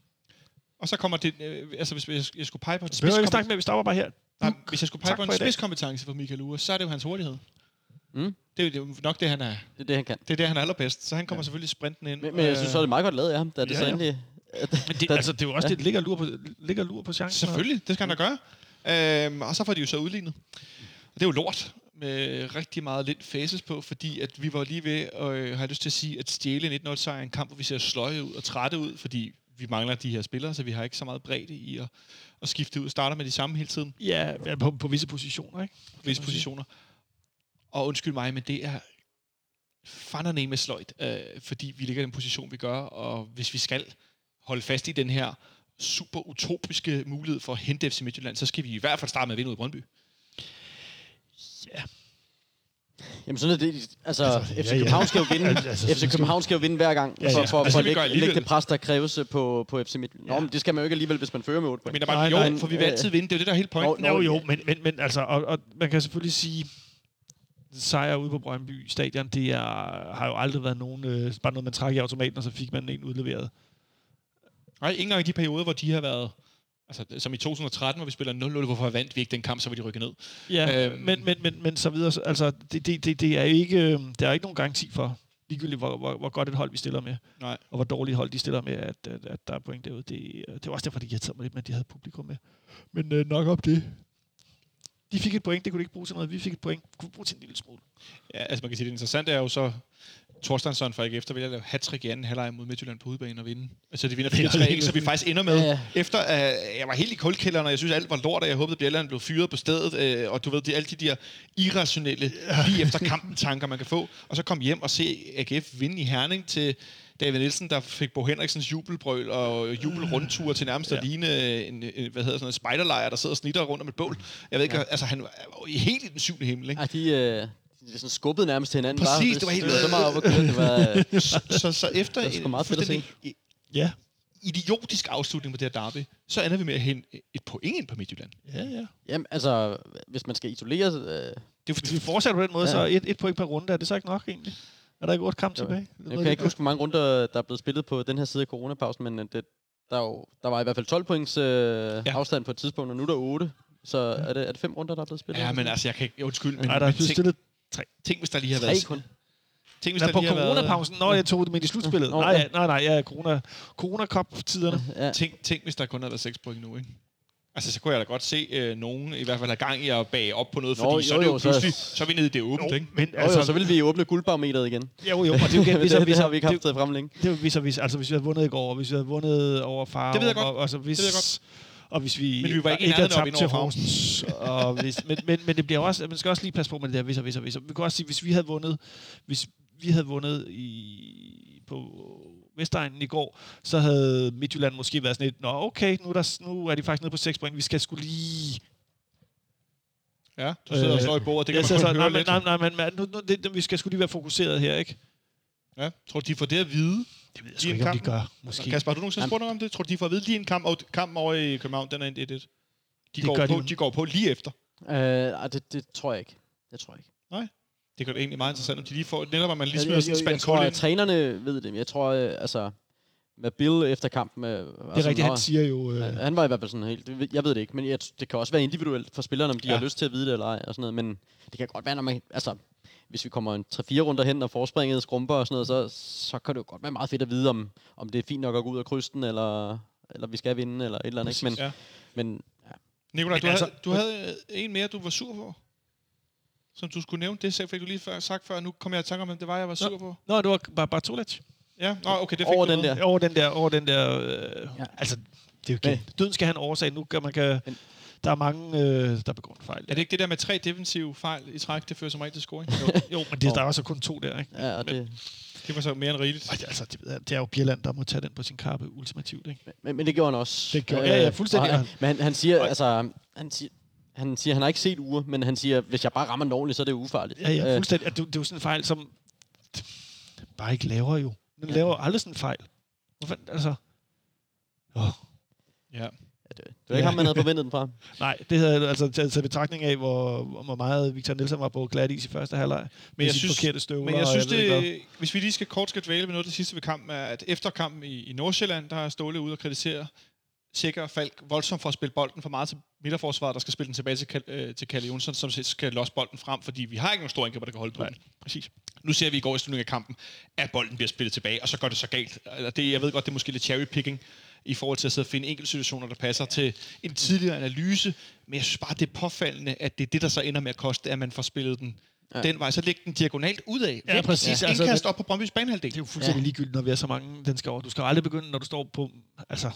Og så kommer det, øh, altså hvis jeg, jeg skulle pege på spidskompetence, snakke med, vi stopper bare her. nej, hvis jeg skulle pege Tak på en spidskompetence for Michael Ure, så er det jo hans hurtighed. Mm. Det, er, jo- det er jo nok det, han er. Det er det, han kan. Det er det, han er allerbedst. Så han kommer ja. selvfølgelig sprinten ind. Men, men jeg synes så, det er meget godt lavet af ham, da det Ja, så ja. endelig... Men det, altså, det er jo også ja. ja. det, ligger lur på, ligger lur på chancen. Selvfølgelig, det skal han da gøre. Øhm, og så får de jo så udlignet. Og det er jo lort med rigtig meget lidt faces på, fordi at vi var lige ved, og øh, har lyst til at sige, at stjæle en 1-0 sejr en kamp, hvor vi ser sløje ud og trætte ud, fordi vi mangler de her spillere, så vi har ikke så meget bredde i at, at skifte ud. Starter med de samme hele tiden, Ja, på, på visse positioner, ikke? på visse positioner. Og undskyld mig, men det er fanderne med sløjt, øh, fordi vi ligger i den position, vi gør, og hvis vi skal holde fast i den her super utopiske mulighed for at hente FC Midtjylland, så skal vi i hvert fald starte med at vinde ud i Brøndby. Ja. Jamen sådan er det. Altså, Altså, FC ja, ja. København skal jo vinde. Altså, altså, FC København skal jo vinde hver gang, Ja, for, ja. for, Altså, for at lægge, lægge det pres, der kræves øh, på, på FC Midtjylland. Nå, Ja. men det skal man jo ikke alligevel, hvis man fører med 8 Jeg point. bare, Nej, jo, nej, for vi vil øh, altid vinde. Det er jo det, der er hele pointen. Jo, jo, men, men, men altså, og, og man kan selvfølgelig sige, sejr ude på Brøndby Stadion, det er, har jo aldrig været nogen, øh, bare noget, man trak i automaten, og så fik man en udleveret. Nej, ikke engang i de perioder, hvor de har været... Altså, som i 2013, hvor vi spiller 0-0, hvorfor vandt vi ikke den kamp, så var de rykket ned. Ja, Øhm. øhm. men, men, men, men så videre, så- altså, det, det, det, det er ikke, øh, der er ikke nogen garanti for, ligegyldigt hvor, hvor, hvor godt et hold vi stiller med, Nej. og hvor dårligt hold de stiller med, at, at, at der er point derude. Det, øh, det var også derfor, de irriterede mig lidt at de havde publikum med. Men øh, nok op det. De fik et point, det kunne de ikke bruge til noget. Vi fik et point, kunne bruge til en lille smule. Ja, altså man kan sige, det interessante er jo så, Thorstensson for ikke efter vælger at lave hat i anden halvleg mod Midtjylland på udbanen og vinde. Altså de vinder 4-3, ikke? så vi faktisk ender med, Ja, ja, ja. efter at jeg var helt i kuldkælderen, og jeg synes alt var lort, og jeg håbede, at Bjelland blev fyret på stedet, øh, og du ved, de, alle de der irrationelle, lige efter kampen tanker, man kan få, og så kom hjem og se AGF vinde i Herning til David Nielsen, der fik Bo Henriksens jubelbrøl og jubelrundtur til nærmest at Ja. ligne en, en, hvad hedder sådan noget, spejderlejr, der sidder og snitter rundt om et bål. Jeg ved ikke, ja. altså han var helt i den syvende himmel, ikke? Ej, de, øh, de sådan skubbede nærmest til hinanden. Præcis, bare. det var helt- det var så meget op at køre. Det var, øh, så, så, så efter Det er sgu meget fedt at se. fuldstændig Ja. idiotisk afslutning på det her derby, så ender vi med at hente et point ind på Midtjylland. Ja, ja. jamen, altså, hvis man skal isolere... Øh, Det er Hvis vi fortsætter på den måde, Ja. så et, et point per runde, er det så ikke nok egentlig? Er der ikke otte kamp Jo. tilbage? jeg kan ikke huske, hvor mange runder, der er blevet spillet på den her side af coronapausen, men øh, det, der, er jo, der var i hvert fald 12 points øh, Ja. ja. afstand på et tidspunkt, og nu er der 8. Så er det, er det fem runder, der er blevet spillet? ja, men altså, jeg kan ikke, undskyld, men, Nej, der er blevet tænk, stillet tænk, hvis der lige har Tre været... kun. Tænk, hvis der der på lige har været... coronapausen. Nå, jeg tog det med i slutspillet. Nå, Nej, nej, nej, ja, corona, corona Cup-tiderne. Ja. Tænk, tænk, hvis der kun havde været 6 point nu, ikke? Altså, så kunne jeg da godt se øh, nogen i hvert fald have gang i at bage op på noget, Nå, fordi så er jo, det jo jo, så- pludselig, så er vi nede i det åbent, ikke? men Altså, altså, jo, så vil vi åbne guldbarometeret igen. jo, jo, og det er jo det, hvis, det, hvis, har vi ikke haft det, det, frem længe. det er jo hvis, hvis, altså hvis vi havde vundet i går, og hvis vi havde vundet over Farum, Det ved jeg godt. Og, altså, hvis, Det ved jeg godt. Og hvis vi, Men vi var ikke ikke havde tabt til. Horsens, og hvis, men, men, men, det bliver også, man skal også lige passe på med det der, hvis og hvis og hvis. Vi kan også sige, hvis vi havde vundet, hvis vi havde vundet i, på Vestegnen i går, så havde Midtjylland måske været sådan lidt, nå okay, nu er, der, nu er de faktisk nede på 6 point, vi skal skulle lige Ja, du sidder og Øh, slår i bordet, det kan man så, godt nej, høre men, lidt. nej, nej, men, men nu, nu, det, vi skal skulle lige være fokuseret her, ikke? Ja, tror du, de får det at vide? Det ved jeg sgu ikke, ikke, om de gør. Måske. Kasper, har du nogensinde spurgt om det? Tror du, de får at vide lige en kamp, og kampen over i København, den er en 1-1? De, Det går gør på, de. de går på lige efter. Øh, det, det tror jeg ikke. Det tror jeg ikke. Det kan egentlig meget interessant, om de lige får, netop at man lige smider sådan en spand jeg tror, at trænerne ved det, men jeg tror, øh, altså, med Bill efter kampen... Øh, Det er rigtigt, han siger jo... Øh, Han, var i hvert fald sådan helt... det Jeg ved det ikke, men jeg, det kan også være individuelt for spillerne, om de Ja. har lyst til at vide det eller ej. Og sådan noget. Men det kan godt være, når man... Altså, hvis vi kommer en 3-4 runder hen, og forspringet skrumper og sådan noget, så, så kan det jo godt være meget fedt at vide, om, om det er fint nok at gå ud af krysten, eller, eller vi skal vinde, eller et eller andet. Ikke? Men, Ja. men ja. Nikolaj, du, altså- havde, du havde øh, en mere, du var sur på? Som du skulle nævne. Det fik du lige før, sagt før. Nu kommer jeg i tanke om, hvem det var, jeg var sur på. Nå, det var bare Bartolec. Ja, Nå, okay, det fik Over du den med. der. Over den der... Over den der øh, Ja. Altså, det er jo igen. Døden skal have en årsag. Nu kan man kan... Men- Der er mange, øh, der begår en fejl. Er det ikke det der med tre defensive fejl i træk, det fører som regel til scoring? Jo, men det, der er også kun to der, ikke? Ja, og det, det var så mere end rigeligt. Ej, Altså, det, det er jo Bjelland, der må tage den på sin kappe ultimativt, ikke? men, men det gjorde han også. Det gjorde- ja, ja, fuldstændig. og Han, men han, han siger, altså, han siger, han siger, han har ikke set uger, men han siger, hvis jeg bare rammer den ordentligt, så er det ufarligt. Ja, ja, Øh, fuldstændig. Det, det er jo sådan en fejl, som bare ikke laver jo. Den Ja. laver aldrig sådan en fejl. Hvorfor, altså... Oh, Ja. Ja, det, det var ikke ham, man havde forventet den fra. nej, det havde jeg altså taget til betragtning af, hvor, hvor meget Victor Nielsen var på glat is i første halvleg. Med jeg synes- forkerte støvler. Men jeg synes, ikke hvad. det, hvis vi lige skal kort skal dvæle ved noget af det sidste ved kampen, er, at efter kampen i, i Nordsjælland, der er Ståle ude og kritisere Sikker Falk voldsomt for at spille bolden for meget til midterforsvaret, der skal spille den tilbage til, Kal- øh, til Kalle Jonsson, som skal losse bolden frem, fordi vi har ikke nogen store angriber, der kan holde på Nej, den. Præcis. Nu ser vi i går i slutningen af kampen, at bolden bliver spillet tilbage, og så går det så galt. Eller Det, jeg ved godt, det er måske lidt cherry-picking i forhold til at sidde og finde enkelte situationer, der passer til en tidligere analyse, men jeg synes bare, det er påfaldende, at det er det, der så ender med at koste, at man får spillet den Ja. den vej, så læg den diagonalt ud af. Ja, præcis. Ja. Altså, Indkast det- op på Brøndby's banehalvdel. Det er jo fuldstændig Ja. ligegyldigt, når vi er så mange, den skal over. Du skal aldrig begynde, når du står på... Altså,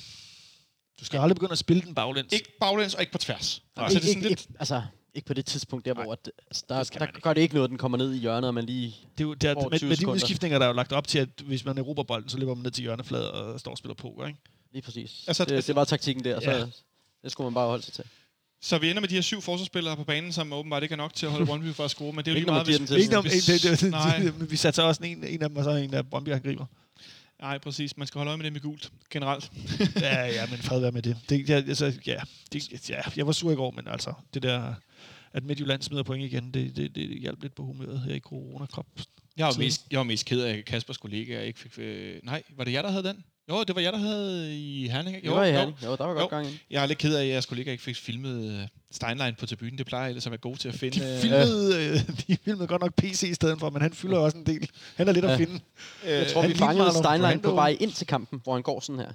du skal jo aldrig begynde at spille den baglæns. Ikke baglæns og ikke på tværs. Nej. Altså, ikke, det er sådan ikke, lidt... ikke, altså, ikke på det tidspunkt der, Nej, hvor at, altså, der, det der ikke. gør det ikke noget, at den kommer ned i hjørnet, og man lige... Det er jo, der, Over med, 20 med de udskiftninger, der er jo lagt op til, at hvis man erobrer bolden, så løber man ned til hjørnefladet og står og spiller poker, ikke? Lige præcis. Altså, det, altså- det, var taktikken der, så Ja. det skulle man bare holde sig til. Så vi ender med de her syv forsvarsspillere på banen, som åbenbart ikke er nok til at holde Brøndby for at score, men det er jo lige meget, hvis... Ikke om, hvis- det, det, det, nej, det, vi satte også en, en af dem, og så en af Brøndby angriber. nej, præcis. Man skal holde øje med dem i gult, generelt. ja, ja, men fred være med det. det jeg, altså, ja, det, ja, jeg var sur i går, men altså, det der, at Midtjylland smider point igen, det, det, det hjalp lidt på humøret her i corona -krop. Jeg var, mest, jeg var mest ked af, at Kaspers kollega ikke fik... Øh, nej, var det jer, der havde den? Jo, det var jer, der havde i Herning. ikke? Det var i jo. Herning. Jo, der var godt Jo. gang i. Jeg er lidt ked af, at jeres kollega ikke fik filmet øh, Steinlein på tribunen. Det plejer jeg ellers at være god til at finde. De øh, filmede, øh, de filmede godt nok PC i stedet for, men han fylder også en del. Han er lidt at Ja. finde. øh, Jeg tror, han vi fangede Steinlein på vej ind til kampen, hvor han går sådan her.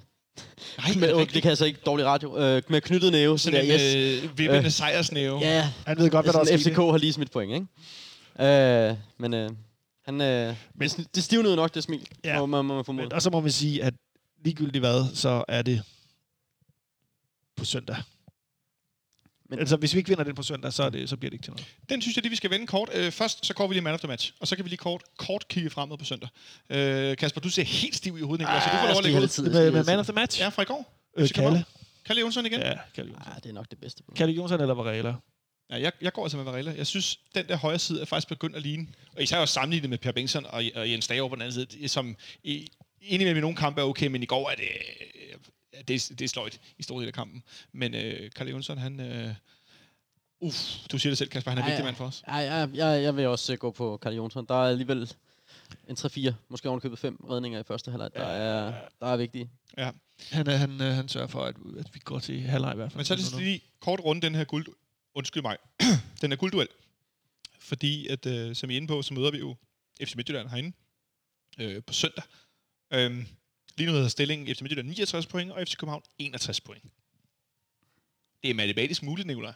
Nej, med, oh, det kan jeg så ikke dårlig radio. Øh, med knyttet næve. Sådan der, en yes. øh, vippende Øh. sejrsnæve. Ja, Han ved godt, hvad der er. FCK har lige smidt point, ikke? Øh, men øh, han, øh, Men- det, det stivnede nok, det smil, Ja. ja. må, må, må man formode. Men, og så må vi sige, at ligegyldigt hvad, så er det på søndag. Men, altså, hvis vi ikke vinder den på søndag, så, er det, så bliver det ikke til noget. Den synes jeg lige, vi skal vende kort. Øh, først så går vi lige man of the match, og så kan vi lige kort, kort kigge fremad på søndag. Øh, Kasper, du ser helt stiv i hovedet, Nicolai, så du får lov at lægge ud. tid. Med, med man of the match? Ja, fra i går. øh, Kalle. Kalle Jonsson igen. Ja. Kalle Jonsson. Ah, det er nok det bedste. bud. Kalle Jonsson eller Varela? Ja, jeg, jeg går altså med Varela. Jeg synes, den der højre side er faktisk begyndt at ligne. Og især også sammenlignet med Per Bengtsson og, og Jens Dage på den anden side, som i, indimellem i nogle kampe er okay, men i går er det, det, er- det er sløjt i store del af kampen. Men øh, Kalle Jonsson, han... Øh, uff, du siger det selv, Kasper, han er en Ja, vigtig mand for os. Ja, ja, jeg, jeg vil også øh, gå på Karl Jonsson. Der er alligevel en 3-4, måske ovenikøbet 5 redninger i første halvleg, der, er, der er vigtige. Ja. Han, er- han, øh, han sørger for, at, at vi går til halvleg i hvert fald. Men så er det lige kort rundt den her guld... Undskyld mig. den her guldduel. Fordi, at, øh, som I er inde på, så møder vi jo FC Midtjylland herinde øh, på søndag. Øhm, lige nu hedder stillingen FC Midtjylland 69 point, og FC København 61 point. Det er matematisk muligt, Nicolaj.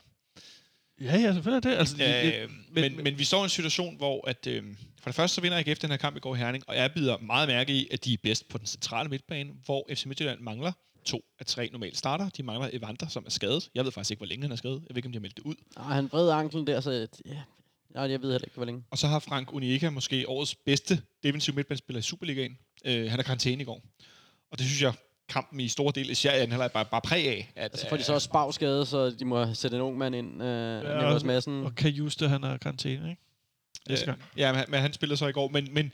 Ja, ja, selvfølgelig er det. Altså, det, Øh, men, men, men vi står i en situation, hvor at, øh, for det første så vinder AGF den her kamp i går i Herning, og jeg bider meget mærke i, at de er bedst på den centrale midtbane, hvor FC Midtjylland mangler to af tre normale starter. De mangler Evander, som er skadet. Jeg ved faktisk ikke, hvor længe han er skadet. Jeg ved ikke, om de har meldt det ud. Ah, han vred anklen der, så ja, ja, jeg ved heller ikke, hvor længe. Og så har Frank Unieka måske årets bedste defensive midtbanespiller i Superligaen. Øh, han er karantæne i går. Og det synes jeg, kampen i store del, i anden halvleg, bare, bare præg af. At, Altså får de så også spavskade, så de må sætte en ung mand ind. Øh, ja, og- Nicolas Madsen. og kan Juste, han er karantæne, ikke? Næste gang. Ja, men, men han spillede så i går. Men, men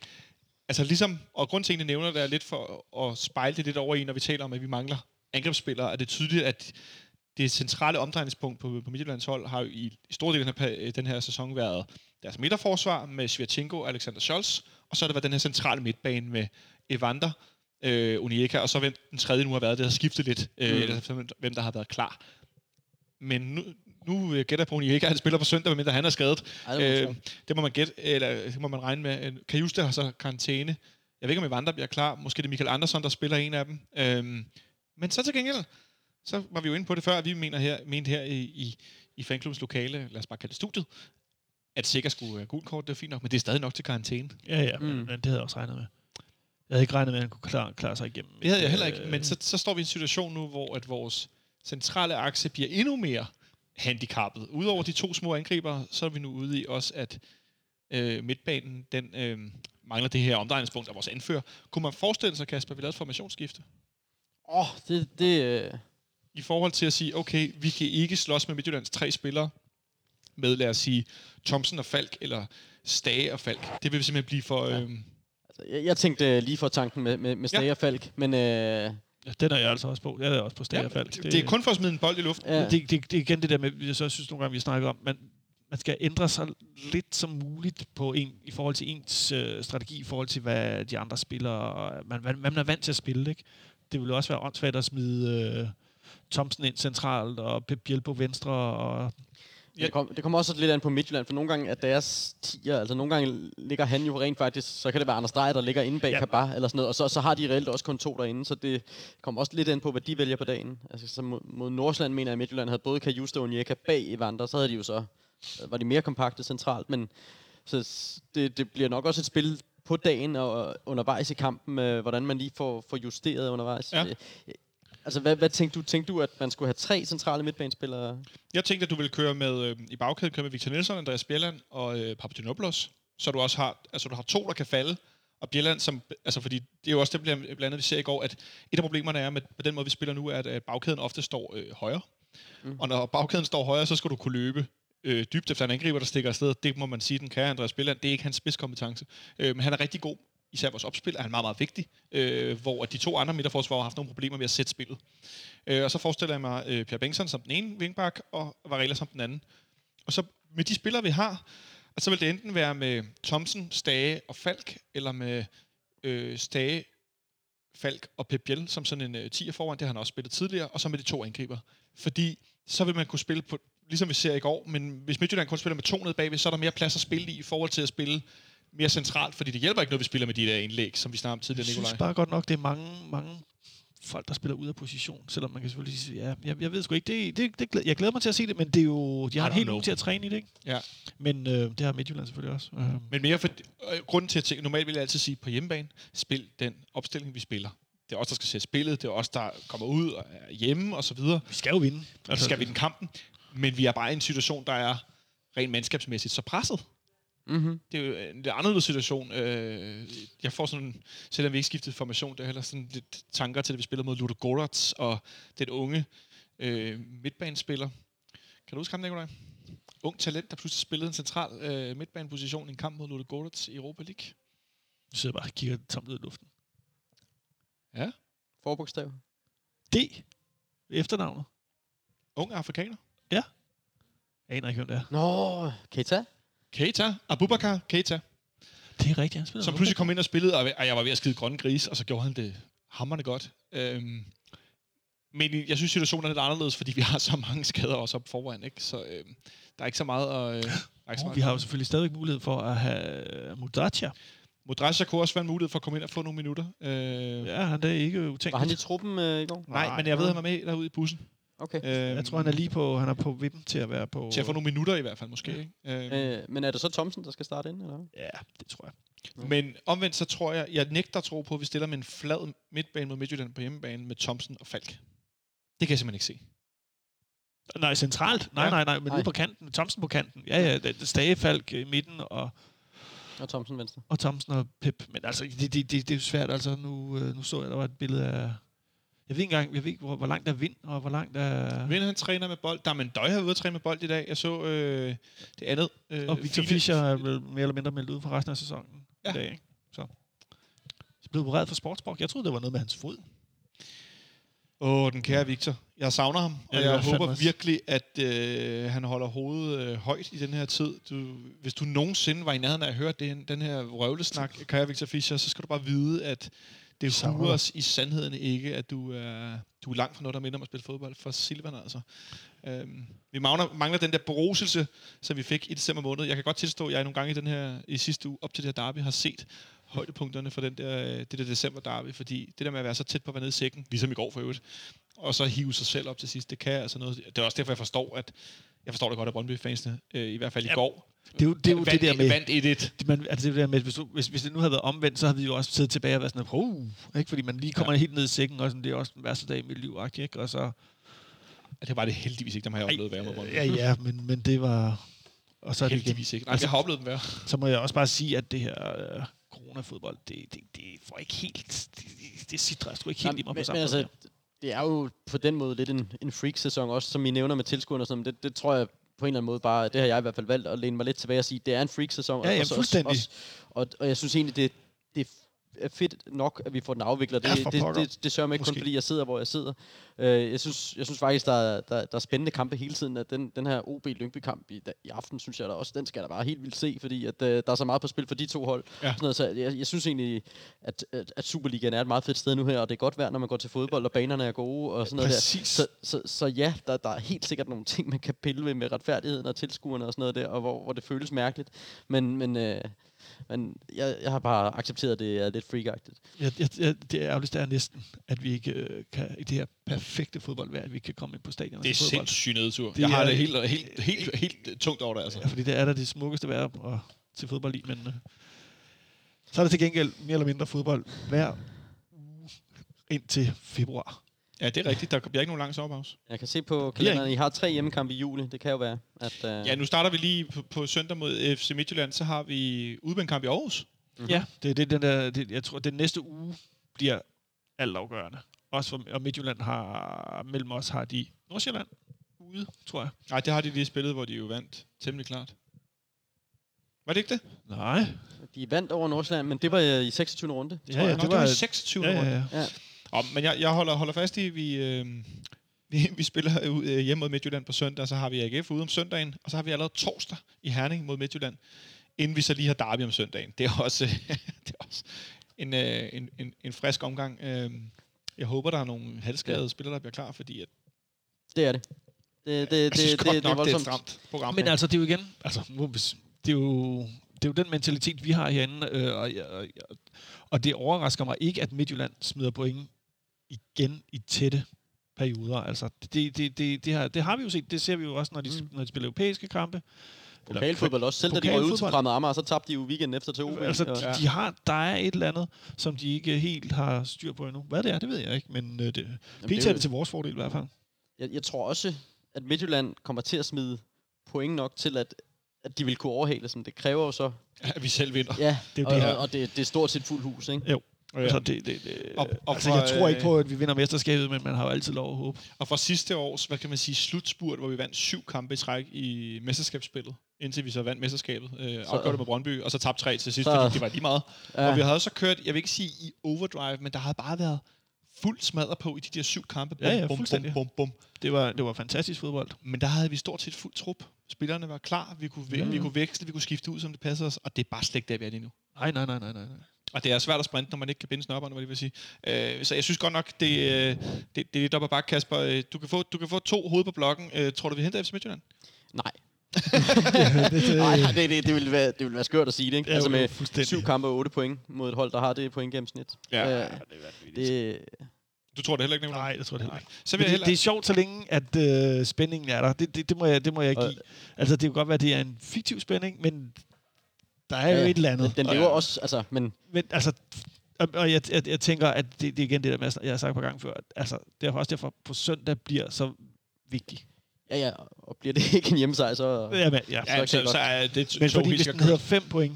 altså ligesom, og grund til, at jeg nævner det, er lidt for at spejle det lidt over i, når vi taler om, at vi mangler angrebsspillere, er det tydeligt, at det centrale omdrejningspunkt på, på Midtjyllands hold har jo i, i stor del af den her, den her sæson været deres midterforsvar med Svirchenko og Alexander Scholz, og så har det været den her centrale midtbane med Evander, øh, Unieka, og så hvem den tredje nu har været, det har skiftet lidt, øh, Mm. eller hvem- der har været klar. Men nu, nu øh, gætter jeg på, at Unieka han spiller på søndag, medmindre han er skadet. Ej, det må man Øh, det må man gætte, eller det må man regne med. Øh, Kajuste har så karantæne. Jeg ved ikke, om Evander bliver klar. Måske det er Michael Andersson, der spiller en af dem. Øhm, men så til gengæld, så var vi jo inde på det før, vi mener her, mente her i, i, i fanklubbens lokale, lad os bare kalde det studiet, at sikkert skulle uh, gult kort, det er fint nok, men det er stadig nok til karantæne. Ja, ja, mm. Men, men det havde jeg også regnet med. Jeg havde ikke regnet med, at han kunne klare, klare sig igennem. Det havde jeg heller ikke, Øh, men så, så står vi i en situation nu, hvor at vores centrale akse bliver endnu mere handicappet. Udover de to små angriber, så er vi nu ude i også, at øh, midtbanen, den øh, mangler det her omdrejningspunkt af vores anfører. Kunne man forestille sig, Kasper, at vi lavede et formationsskifte? Åh, oh, det, det, øh, I forhold til at sige, okay, vi kan ikke slås med Midtjyllands tre spillere med, lad os sige, Thomsen og Falk, eller Stage og Falk. Det vil simpelthen blive for... Ja. Øh, altså, jeg, jeg tænkte øh, lige for tanken med, med, med Stage og Falk, men øh, Ja, den er jeg altså også på. Jeg er også på ja, Stagerfald. det, det er kun for at smide en bold i luften. ja, Det, det, det, er igen det der med, jeg så synes nogle gange, vi snakker om, man, man skal ændre sig lidt som muligt på en, i forhold til ens øh, strategi, i forhold til, hvad de andre spiller, og man, hvad, hvad man er vant til at spille. Ikke? Det ville jo også være åndssvagt at smide øh, Thomsen ind centralt, og Pep Biel på venstre, og Ja. det, kom, kommer også lidt an på Midtjylland, for nogle gange er deres tier, altså nogle gange ligger han jo rent faktisk, så kan det være Anders Dreyer, der ligger inde bag Ja. Kabar, eller sådan noget, og så, så har de reelt også kun to derinde, så det kommer også lidt an på, hvad de vælger på dagen. Altså så mod, mod Nordsjælland mener jeg, at Midtjylland havde både Kajuste og Njeka bag Evander, så havde de jo så, øh, var de mere kompakte centralt, men så det, det bliver nok også et spil på dagen og undervejs i kampen, øh, hvordan man lige får, får justeret undervejs. Ja. Altså, hvad, hvad tænkte du? Tænkte du, at man skulle have tre centrale midtbanespillere? Jeg tænkte, at du ville køre med, øh, i bagkæden køre med Victor Nielsen, Andreas Bjelland og øh, Papagenopoulos, så du også har, altså du har to, der kan falde, og Bjelland, som, altså fordi det er jo også det, blandt andet, vi ser i går, at et af problemerne er med, med den måde, vi spiller nu, er, at, at bagkæden ofte står øh, højere. Mm. Og når bagkæden står højere, så skal du kunne løbe øh, dybt efter en angriber, der stikker afsted. Det må man sige, den kan Andreas Bjelland. Det er ikke hans spidskompetence. Øh, men han er rigtig god. Især vores opspil er han meget, meget vigtig. Øh, hvor at de to andre midterforsvarer har haft nogle problemer med at sætte spillet. Øh, og så forestiller jeg mig øh, Pierre Bengtsson som den ene vingbak, og Varela som den anden. Og så med de spillere, vi har, og så vil det enten være med Thomsen, Stage og Falk, eller med øh, Stage, Falk og Pep Biel som sådan en øh, 10'er foran, det har han også spillet tidligere, og så med de to angriber. Fordi så vil man kunne spille på, ligesom vi ser i går, men hvis Midtjylland kun spiller med to nede bagved, så er der mere plads at spille i, i forhold til at spille mere centralt, fordi det hjælper ikke, når vi spiller med de der indlæg, som vi snakkede om tidligere, jeg synes Nikolaj. bare godt nok, det er mange, mange folk, der spiller ud af position, selvom man kan selvfølgelig sige, ja, jeg, jeg ved sgu ikke, det, det, det, jeg glæder mig til at se det, men det er jo, de har en hel uge til at træne i det, ikke? Ja. Men øh, det har Midtjylland selvfølgelig også. Øh, Men mere for, øh, grunden til at tænke, normalt vil jeg altid sige, på hjemmebane, spil den opstilling, vi spiller. Det er os, der skal sætte spillet, det er os, der kommer ud og er hjemme og så videre. vi skal jo vinde. Altså, skal vinde kampen, men vi er bare i en situation, der er rent mandskabsmæssigt så presset. Mm-hmm. Det er jo en lidt anderledes situation. Øh, jeg får sådan, selvom vi ikke skiftede formation, det er heller sådan lidt tanker til, at vi spiller mod Ludo Goratz og den unge øh, midtbanespiller. Kan du huske ham, Nikolaj? Ung talent, der pludselig spillede en central øh, midtbaneposition i en kamp mod Ludo Goratz i Europa League. Du sidder bare og kigger tomt ud i luften. Forbogstav. D. Efternavnet. Ung afrikaner. Jeg aner ikke, hvem det er. Nå, Keita. Keita, Abubakar Keita, Det er rigtigt, han spiller. som pludselig kom ind og spillede, og jeg var ved at skide grønne gris, og så gjorde han det hammerne godt. Øhm, men jeg synes, situationen er lidt anderledes, fordi vi har så mange skader også op foran, ikke? Så øhm, der er ikke så meget at... Øh, ikke så Oh, meget vi har jo selvfølgelig stadig mulighed for at have øh, Mudacia. Modrasja kunne også være en mulighed for at komme ind og få nogle minutter. Øh, ja. Han er ikke utænkt. Var han i truppen øh, i går? Nej, men jeg ved, at han var med derude i bussen. Okay. Øh, Jeg tror, han er lige på, han er på vippen til at være på... Til at få nogle minutter i hvert fald, måske. Ja. Ikke? Øh, Øh, men er det så Thomsen, der skal starte ind, eller? Ja, det tror jeg. men omvendt så tror jeg, jeg nægter at tro på, at vi stiller med en flad midtbane mod Midtjylland på hjemmebane med Thomsen og Falk. Det kan jeg simpelthen ikke se. Nej, centralt. Nej, Ja. nej, nej, men Nej. ude på kanten. Thomsen på kanten. Ja, ja, det er Stage, Falk i midten og, Og Thomsen venstre. og Thomsen og Pep. Men altså, det, det, det, det er jo svært. Altså, nu, øh, nu så jeg, der var et billede af... Jeg ved ikke engang, jeg ved ikke, hvor, hvor langt der er vind, og hvor langt der er... Vind han træner med bold. Der er Døj har ude at træne med bold i dag. Jeg så øh, det andet. Øh, Og Victor Fischer er vel mere eller mindre meldt ud for resten af sæsonen Ja. i dag, ikke? Så. Så blev opereret for sportsbrok. Jeg troede, det var noget med hans fod. Åh, den kære Victor. Jeg savner ham, og jeg håber også. virkelig, at øh, han holder hovedet øh, højt i den her tid. Du, hvis du nogensinde var i nærheden af at høre den, den her røvlesnak, kære Victor Fischer, så skal du bare vide, at det dig. os i sandheden ikke, at du er, du er langt fra noget, der minder om at spille fodbold for Silvan, altså. Øhm, vi mangler, mangler den der beruselse, som vi fik i december måned. Jeg kan godt tilstå, at jeg nogle gange i den her i sidste uge op til det her derby har set højdepunkterne for den der, øh, det der december derby, fordi det der med at være så tæt på at være nede i sækken, ligesom i går for øvrigt, og så hive sig selv op til sidst, det kan altså noget. Det er også derfor, jeg forstår, at jeg forstår det godt af Brøndby-fansene, øh, i hvert fald i Ja, går. Det er jo det, er jo det der med... Vandt 1-1. Det, man, altså det der med, hvis, du, hvis, hvis det nu havde været omvendt, så havde vi jo også siddet tilbage og været sådan, uh, ikke? fordi man lige kommer ja. helt ned i sækken, og sådan, det er også den værste dag i mit liv, ikke? og så... Det var det heldigvis ikke, dem har jeg oplevet mod Brøndby. Ja, ja, men, men det var... Og så, er det igen, Heldigvis ikke. Nej, Altså- jeg har oplevet dem være. så må jeg også bare sige, at det her øh, coronafodbold, det, det, det får ikke helt... Det, det, det sidder sgu ikke helt Nej, i mig på men, samme men måde. altså, det er jo på den måde lidt en, en freak-sæson også, som I nævner med tilskuerne og sådan. Det, det tror jeg på en eller anden måde bare, det har jeg i hvert fald valgt at læne mig lidt tilbage og sige, det er en freak-sæson. Ja, ja, og, så- fuldstændig. Og, og, og jeg synes egentlig, det, det er fedt nok, at vi får den afviklet. Det, Ja, det, det, det sørger mig ikke kun, Måske. fordi jeg sidder, hvor jeg sidder. Uh, jeg, synes, jeg synes faktisk, der er, der, der er spændende kampe hele tiden. At den, den her OB Lyngby-kamp i, i aften, synes jeg da også, den skal da bare helt vildt se, fordi at, uh, der er så meget på spil for de to hold. Ja. Sådan noget, så jeg, jeg synes egentlig, at, at, at Superligaen er et meget fedt sted nu her, og det er godt værd, når man går til fodbold, og banerne er gode og sådan noget der. Så, så, så ja, der, der er helt sikkert nogle ting, man kan pille ved med retfærdigheden og tilskuerne og sådan noget der, og hvor, hvor det føles mærkeligt. Men, men, øh, men jeg, jeg har bare accepteret, at det er lidt freakagtigt. Jeg, jeg, jeg, det ærgerligste er næsten, at vi ikke øh, kan, i det her perfekte fodboldvejr, at vi ikke kan komme ind på stadion og Det er se fodbold. sindssygt nedtur. Det jeg har er- det helt, helt, helt, helt, helt tungt over det, altså. Ja, fordi det er da det smukkeste vejr at til fodbold i, men øh, så er der til gengæld mere eller mindre fodbold hver uge indtil februar. Ja, det er rigtigt. Der bliver ikke nogen lang sommerpause. Jeg kan se på kalenderen, I har tre hjemmekampe i juli. Det kan jo være, at... Øh, Ja, nu starter vi lige på, på søndag mod FC Midtjylland, så har vi udbanekamp i Aarhus. Mhm. Ja, det er det, den der, det, jeg tror, den næste uge bliver altafgørende. Også for, og Midtjylland har, mellem os har de Nordsjælland ude, tror jeg. Nej, det har de lige spillet, hvor de jo vandt temmelig klart. Var det ikke det? Nej. De vandt over Nordsjælland, men det var øh, i 26. runde. Ja, ja, det det var... var 26. Ja, ja, runde. ja. Ja. Om, men jeg, jeg holder, holder fast i, at vi, øh, vi, vi spiller ud, øh, hjemme mod Midtjylland på søndag, og så har vi AGF ude om søndagen, og så har vi allerede torsdag i Herning mod Midtjylland, inden vi så lige har derby om søndagen. Det er også, det er også en, øh, en, en, en frisk omgang. Øh, jeg håber, der er nogle halvskadede ja. spillere, der bliver klar, fordi at, Det er det. Det, det, jeg det, synes det, godt det, det er nok, det er et stramt program. Men altså, det er jo igen... Altså, det er jo... Det er jo den mentalitet, vi har herinde, øh, og, og, og det overrasker mig ikke, at Midtjylland smider point igen i tætte perioder. Altså, det, det, det, det, har, det har vi jo set. Det ser vi jo også, når de, mm. når de spiller europæiske kampe. Pokalfodbold også. Selv da de røg ud til. Fremad Amager, så tabte de jo weekenden efter til OB. Altså, Ja. de, de har, der er et eller andet, som de ikke helt har styr på endnu. Hvad det er, det ved jeg ikke, men øh, det, Jamen, det er det til vores fordel i hvert fald. jeg, jeg tror også, at Midtjylland kommer til at smide point nok til, at, at de vil kunne overhale som Det kræver jo så... At vi selv vinder. Ja, Det er jo og, det her. og, og det, det er stort set fuld hus, ikke? Jo. Altså, det, det, det, Og- og altså, for, jeg tror ikke øh, på, at vi vinder mesterskabet, men man har jo altid lov at håbe. Og fra sidste års, hvad kan man sige, slutspurt, hvor vi vandt syv kampe i træk i mesterskabsspillet, indtil vi så vandt mesterskabet, øh, afgjorde det med Brøndby, og så tabte tre til sidst, Så- fordi det var lige meget. Ja. Ja. Og vi havde så kørt, jeg vil ikke sige i overdrive, men der havde bare været fuld smadret på i de der syv kampe. Bum, Ja, ja, bum, bum, bum, bum. Det var, det var fantastisk fodbold. Men der havde vi stort set fuld trup. Spillerne var klar, vi kunne, Ja, ja, ja. vi kunne veksle, vi kunne skifte ud, som det passer os, og det er bare slet ikke der, vi er lige nu. Nej, nej, nej, nej, nej. Og det er svært at sprinte, når man ikke kan binde snopperne, hvad det vil sige. Øh, så jeg synes godt nok, det, øh, det, det er lidt op ad bakke, Kasper. Øh, Du kan, få, du kan få to hoved på blokken. Øh, tror du, vi henter FC Midtjylland? Nej. det, det, Nej, det, det, det, ville være, det ville være skørt at sige det, ikke? Ja, altså med syv kampe og otte point mod et hold, der har det point gennemsnit. Ja. Øh, det, Du tror det heller ikke, Nicolaj? Nej, det tror jeg heller ikke. Så vil jeg det, heller... det er sjovt, så længe at øh, spændingen er der. Det, det, det, må jeg, det må jeg give. Altså, det kan godt være, at det er en fiktiv spænding, men der er jo Ja, et eller andet. den Og- lever også, altså, men Men altså, og, og jeg, jeg, jeg tænker, at det, det er igen det der jeg har sagt på gang før, at, altså, det er også derfor, på søndag bliver så vigtig. ja, ja, og bliver det ikke en hjemmesejr, så, Ja, men, ja. Ja, så, jeg så er det men to fordi helt hvis den hedder 5 point,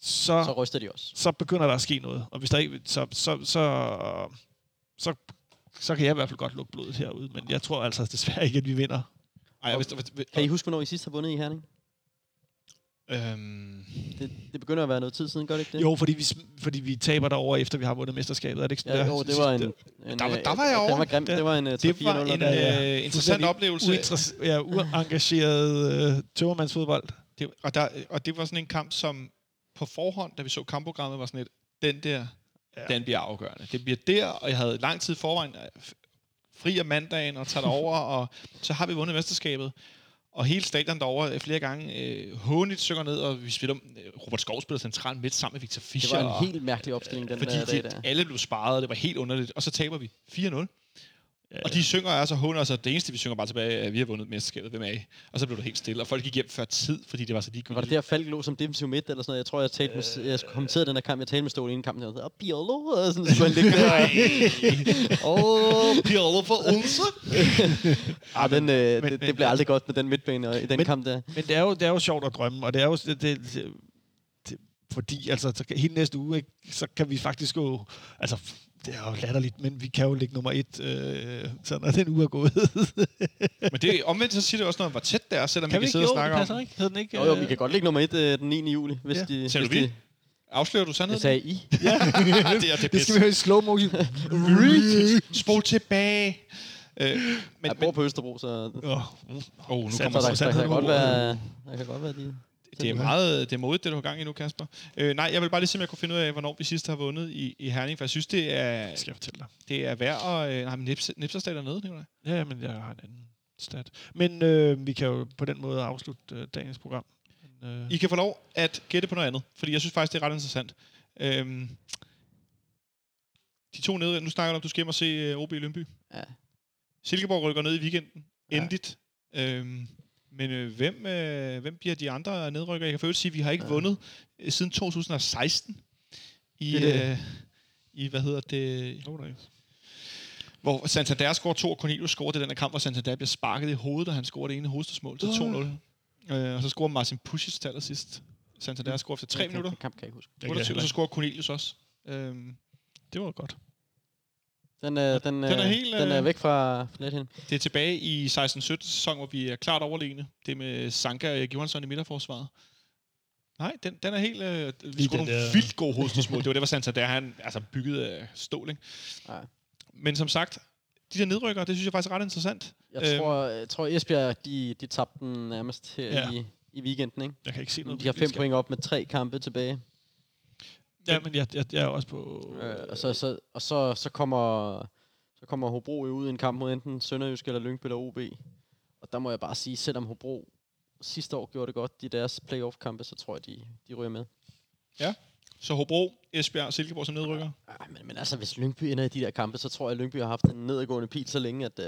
så, så ryster de også. så begynder der at ske noget. Og hvis der ikke, så, så, så, så, så kan jeg i hvert fald godt lukke blodet herude. Men jeg tror altså desværre ikke, at vi vinder. Ej, hvis, hvis, hvis, Kan I huske, hvornår I sidst har vundet i Herning? Øhm, Det, det begynder at være noget tid siden, gør det ikke det? Jo, fordi vi, fordi vi taber derover efter vi har vundet mesterskabet. Er det ikke sådan Ja, der? jo, det var en... en Der var- øh, der var jeg Den over. var grim. Ja. Det var en uh, 3-4-0. det var en ja. øh, interessant oplevelse. Uinteress- ja, uengageret øh, tømmermandsfodbold. Det, og, der, og det var sådan en kamp, som på forhånd, da vi så kampprogrammet, var sådan et, den der, Ja. den bliver afgørende. Det bliver der, og jeg havde lang tid forvejen fri om mandagen og tager over, og så har vi vundet mesterskabet. Og hele stadion derovre øh, flere gange øh, håndigt synger ned, og vi spiller, øh, Robert Skov spiller central midt sammen med Victor Det Fischer. var og- en helt mærkelig opstilling, den fordi der dag de, der. alle blev sparet, og det var helt underligt. Og så taber vi 4-0. Og de synger altså håner, og så det eneste, vi synger bare tilbage, er, at vi har vundet mesterskabet. Hvem er I? Og så blev det helt stille, og folk gik hjem før tid, fordi det var så ligegyldigt. Var det der Falk lå som defensiv midt eller sådan noget? Jeg tror, jeg talte med, jeg kommenterede den der kamp, jeg talte med Ståle inden kampen, og jeg sagde, Biolo, og sådan, så skulle han ligge der. For Odense? ah, den, øh, men- det, det bliver aldrig godt med den midtbane og i den Men- kamp der. Men det er, jo, det er jo sjovt at drømme, og det er jo... Det, det, det, fordi altså, så kan, hele næste uge, ikke, så kan vi faktisk jo... Altså, det er jo latterligt, men vi kan jo ligge nummer et, øh, så når den uge er gået. Men det, omvendt så siger det også noget om, hvor tæt det er, selvom kan vi kan sidde og Jo, det snakke om. ikke. Hed den ikke? Jo, jo, øh, vi kan godt ligge nummer et øh, den 9. juli, hvis Ja. de... Sagde hvis du vi? de Afslører du jeg sandheden? sagde I. det er det, Det skal vi høre i slow motion. Spol tilbage. Øh, men, Jeg bor på Østerbro, så, Oh, oh, nu kommer så så der, der, sandheden kan godt over. være, der kan godt være de... Det er meget det er modigt, det du har gang i nu, Kasper. Øh, nej, jeg vil bare lige se, om jeg kunne finde ud af, hvornår vi sidst har vundet i, i Herning, for jeg synes, det er, skal jeg fortælle dig. det er værd at... Øh, nej, men Nips, Nipserstad er nede, Nicolaj. Ja, men jeg har en anden stat. Men øh, vi kan jo på den måde afslutte øh, dagens program. Men, øh, I kan få lov at gætte på noget andet, fordi jeg synes faktisk, det er ret interessant. Øhm, de to nede, nu snakker du om, du skal hjem og se uh, OB i Lønby. Ja. Silkeborg rykker ned i weekenden. Ja. Endeligt. Øhm, men øh, hvem, øh, hvem bliver de andre nedrykker? Jeg kan føle sige, at vi har ikke Ja. vundet øh, siden 2016 i, Det det. øh, i hvad hedder det, oh, nice. hvor Santander scorer to, og Cornelius scorer det den her kamp, hvor Santander bliver sparket i hovedet, og han scorer det ene hovedstødsmål til 2-0. Øh, og så scorer Marcin Pusic til allersidst. Santander scorer efter tre Den minutter. kamp kan jeg ikke huske. Det kan jeg 28, heller så scorer Cornelius også. Øhm, Det var godt. Den, øh, den, Den er øh, helt, den er øh, væk fra nethen. det er tilbage i 16-17 sæson, hvor vi er klart overlegne. Det med Sanka og Erik Johansson i midterforsvaret. Nej, den, den er helt... Øh, vi den nogle der- vildt gode hovedstødsmål. det var det, var Santander, han altså bygget af stål, ikke? Ja. Men som sagt, de der nedrykker, det synes jeg faktisk er ret interessant. Jeg Øhm. tror, jeg tror Esbjerg, de, de tabte den nærmest her Ja. i, i weekenden, ikke? Jeg kan ikke se noget. De har fem point op med tre kampe tilbage. Ja, men jeg, jeg, jeg er også på... Øh, og så, så, og så, så kommer så kommer Hobro jo ud i en kamp mod enten Sønderjysk eller Lyngby eller OB. Og der må jeg bare sige, selvom Hobro sidste år gjorde det godt i deres playoff-kampe, så tror jeg, de, de ryger med. Så Hobro, Esbjerg og Silkeborg som nedrykker. Ah, men, men altså, hvis Lyngby ender i de der kampe, så tror jeg, at Lyngby har haft en nedadgående pil så længe, at øh,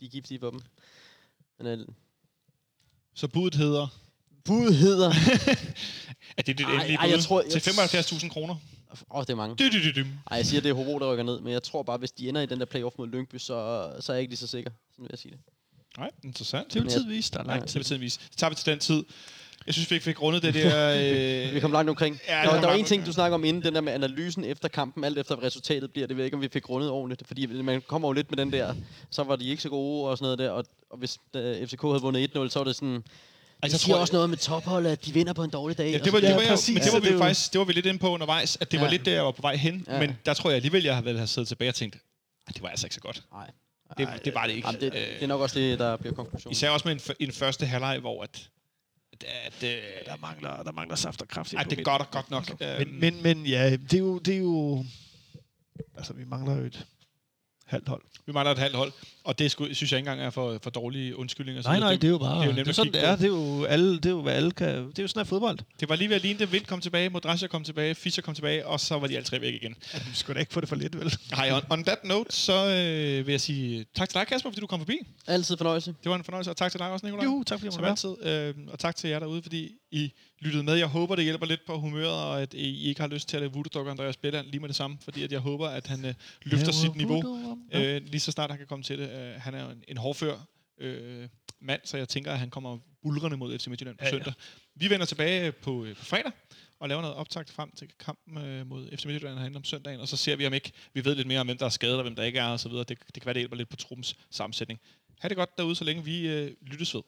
de er giftige på dem. Men øh, Så budet hedder... bud hedder... Er det dit Ej, endelige ej, bud? jeg tror- jeg- Til 75.000 kroner. Åh, oh, det er mange. Dy, dy, dy, dy. Ej, jeg siger, det er Hobro, der rykker ned, men jeg tror bare, hvis de ender i den der playoff mod Lyngby, så, så er jeg ikke lige så sikker, sådan vil jeg sige det. Nej, interessant. Det vil Men jeg- tid vise, der er lang Det tid. vil tiden vise. Det tager vi til den tid. Jeg synes, vi ikke fik rundet det der... Øh, Vi kom langt omkring. Ja, der, der var langt en ting, du snakker om inden, den der med analysen efter kampen, alt efter hvad resultatet bliver. Det ved jeg ikke, om vi fik rundet ordentligt, fordi man kommer jo lidt med den der, så var de ikke så gode og sådan noget der, og, og hvis FCK havde vundet 1-0, så var det sådan... Altså, Altså, jeg det siger tror- også noget med tophold, at de vinder på en dårlig dag. Ja, det var, det Ja, var, jeg, præcis. men det var Ja, vi jo- faktisk det var vi lidt inde på undervejs, at det var Ja. lidt der, jeg var på vej hen. Ja. Men der tror jeg alligevel, jeg ville have siddet tilbage og tænkt, at det var altså ikke så godt. Nej. Det, det var det ikke. Jamen, det, Øh, det er nok også det, der bliver konklusionen. Især også med en, en første halvleg, hvor at, at, at, øh, Der mangler, der mangler saft og kraft. at det er godt og godt nok. Øh, Men, men, men ja, det er jo... Det er jo altså, vi mangler jo et halvt hold. vi mangler et halvt hold, og det sku, synes jeg ikke engang er for, for dårlige undskyldninger. Så Nej, nej, det er jo bare... det er jo nemt det er sådan, det er. Det er jo, alle, det er jo, hvad alle kan... Det er jo sådan, at fodbold. det var lige ved at ligne det. Vind kom tilbage, Modrasja kom tilbage, Fischer kom tilbage, og så var de alle tre væk igen. Ja, vi skulle da ikke få det for lidt, vel? Hej, on, on that note, så øh, vil jeg sige tak til dig, Kasper, fordi du kom forbi. Altid fornøjelse. Det var en fornøjelse, og tak til dig også, Nicolaj. Jo, tak fordi jeg måtte altid. Øh, og tak til jer derude, fordi I lyttede med. Jeg håber, det hjælper lidt på humøret, og at I ikke har lyst til at lave voodoo Andreas Belland lige med det samme, fordi at jeg håber, at han øh, løfter sit niveau, øh, lige så snart han kan komme til det. Øh, han er jo en, en hårdfør øh, mand, så jeg tænker, at han kommer bulrende mod FC Midtjylland på Ja, ja. søndag. Vi vender tilbage på, øh, på fredag og laver noget optakt frem til kampen øh, mod FC Midtjylland herinde om søndagen, og så ser vi om ikke, vi ved lidt mere om, hvem der er skadet og hvem der ikke er, og så videre. Det, det kan være, det hjælper lidt på truppens sammensætning. Ha' det godt derude, så længe vi øh, lyttes ved.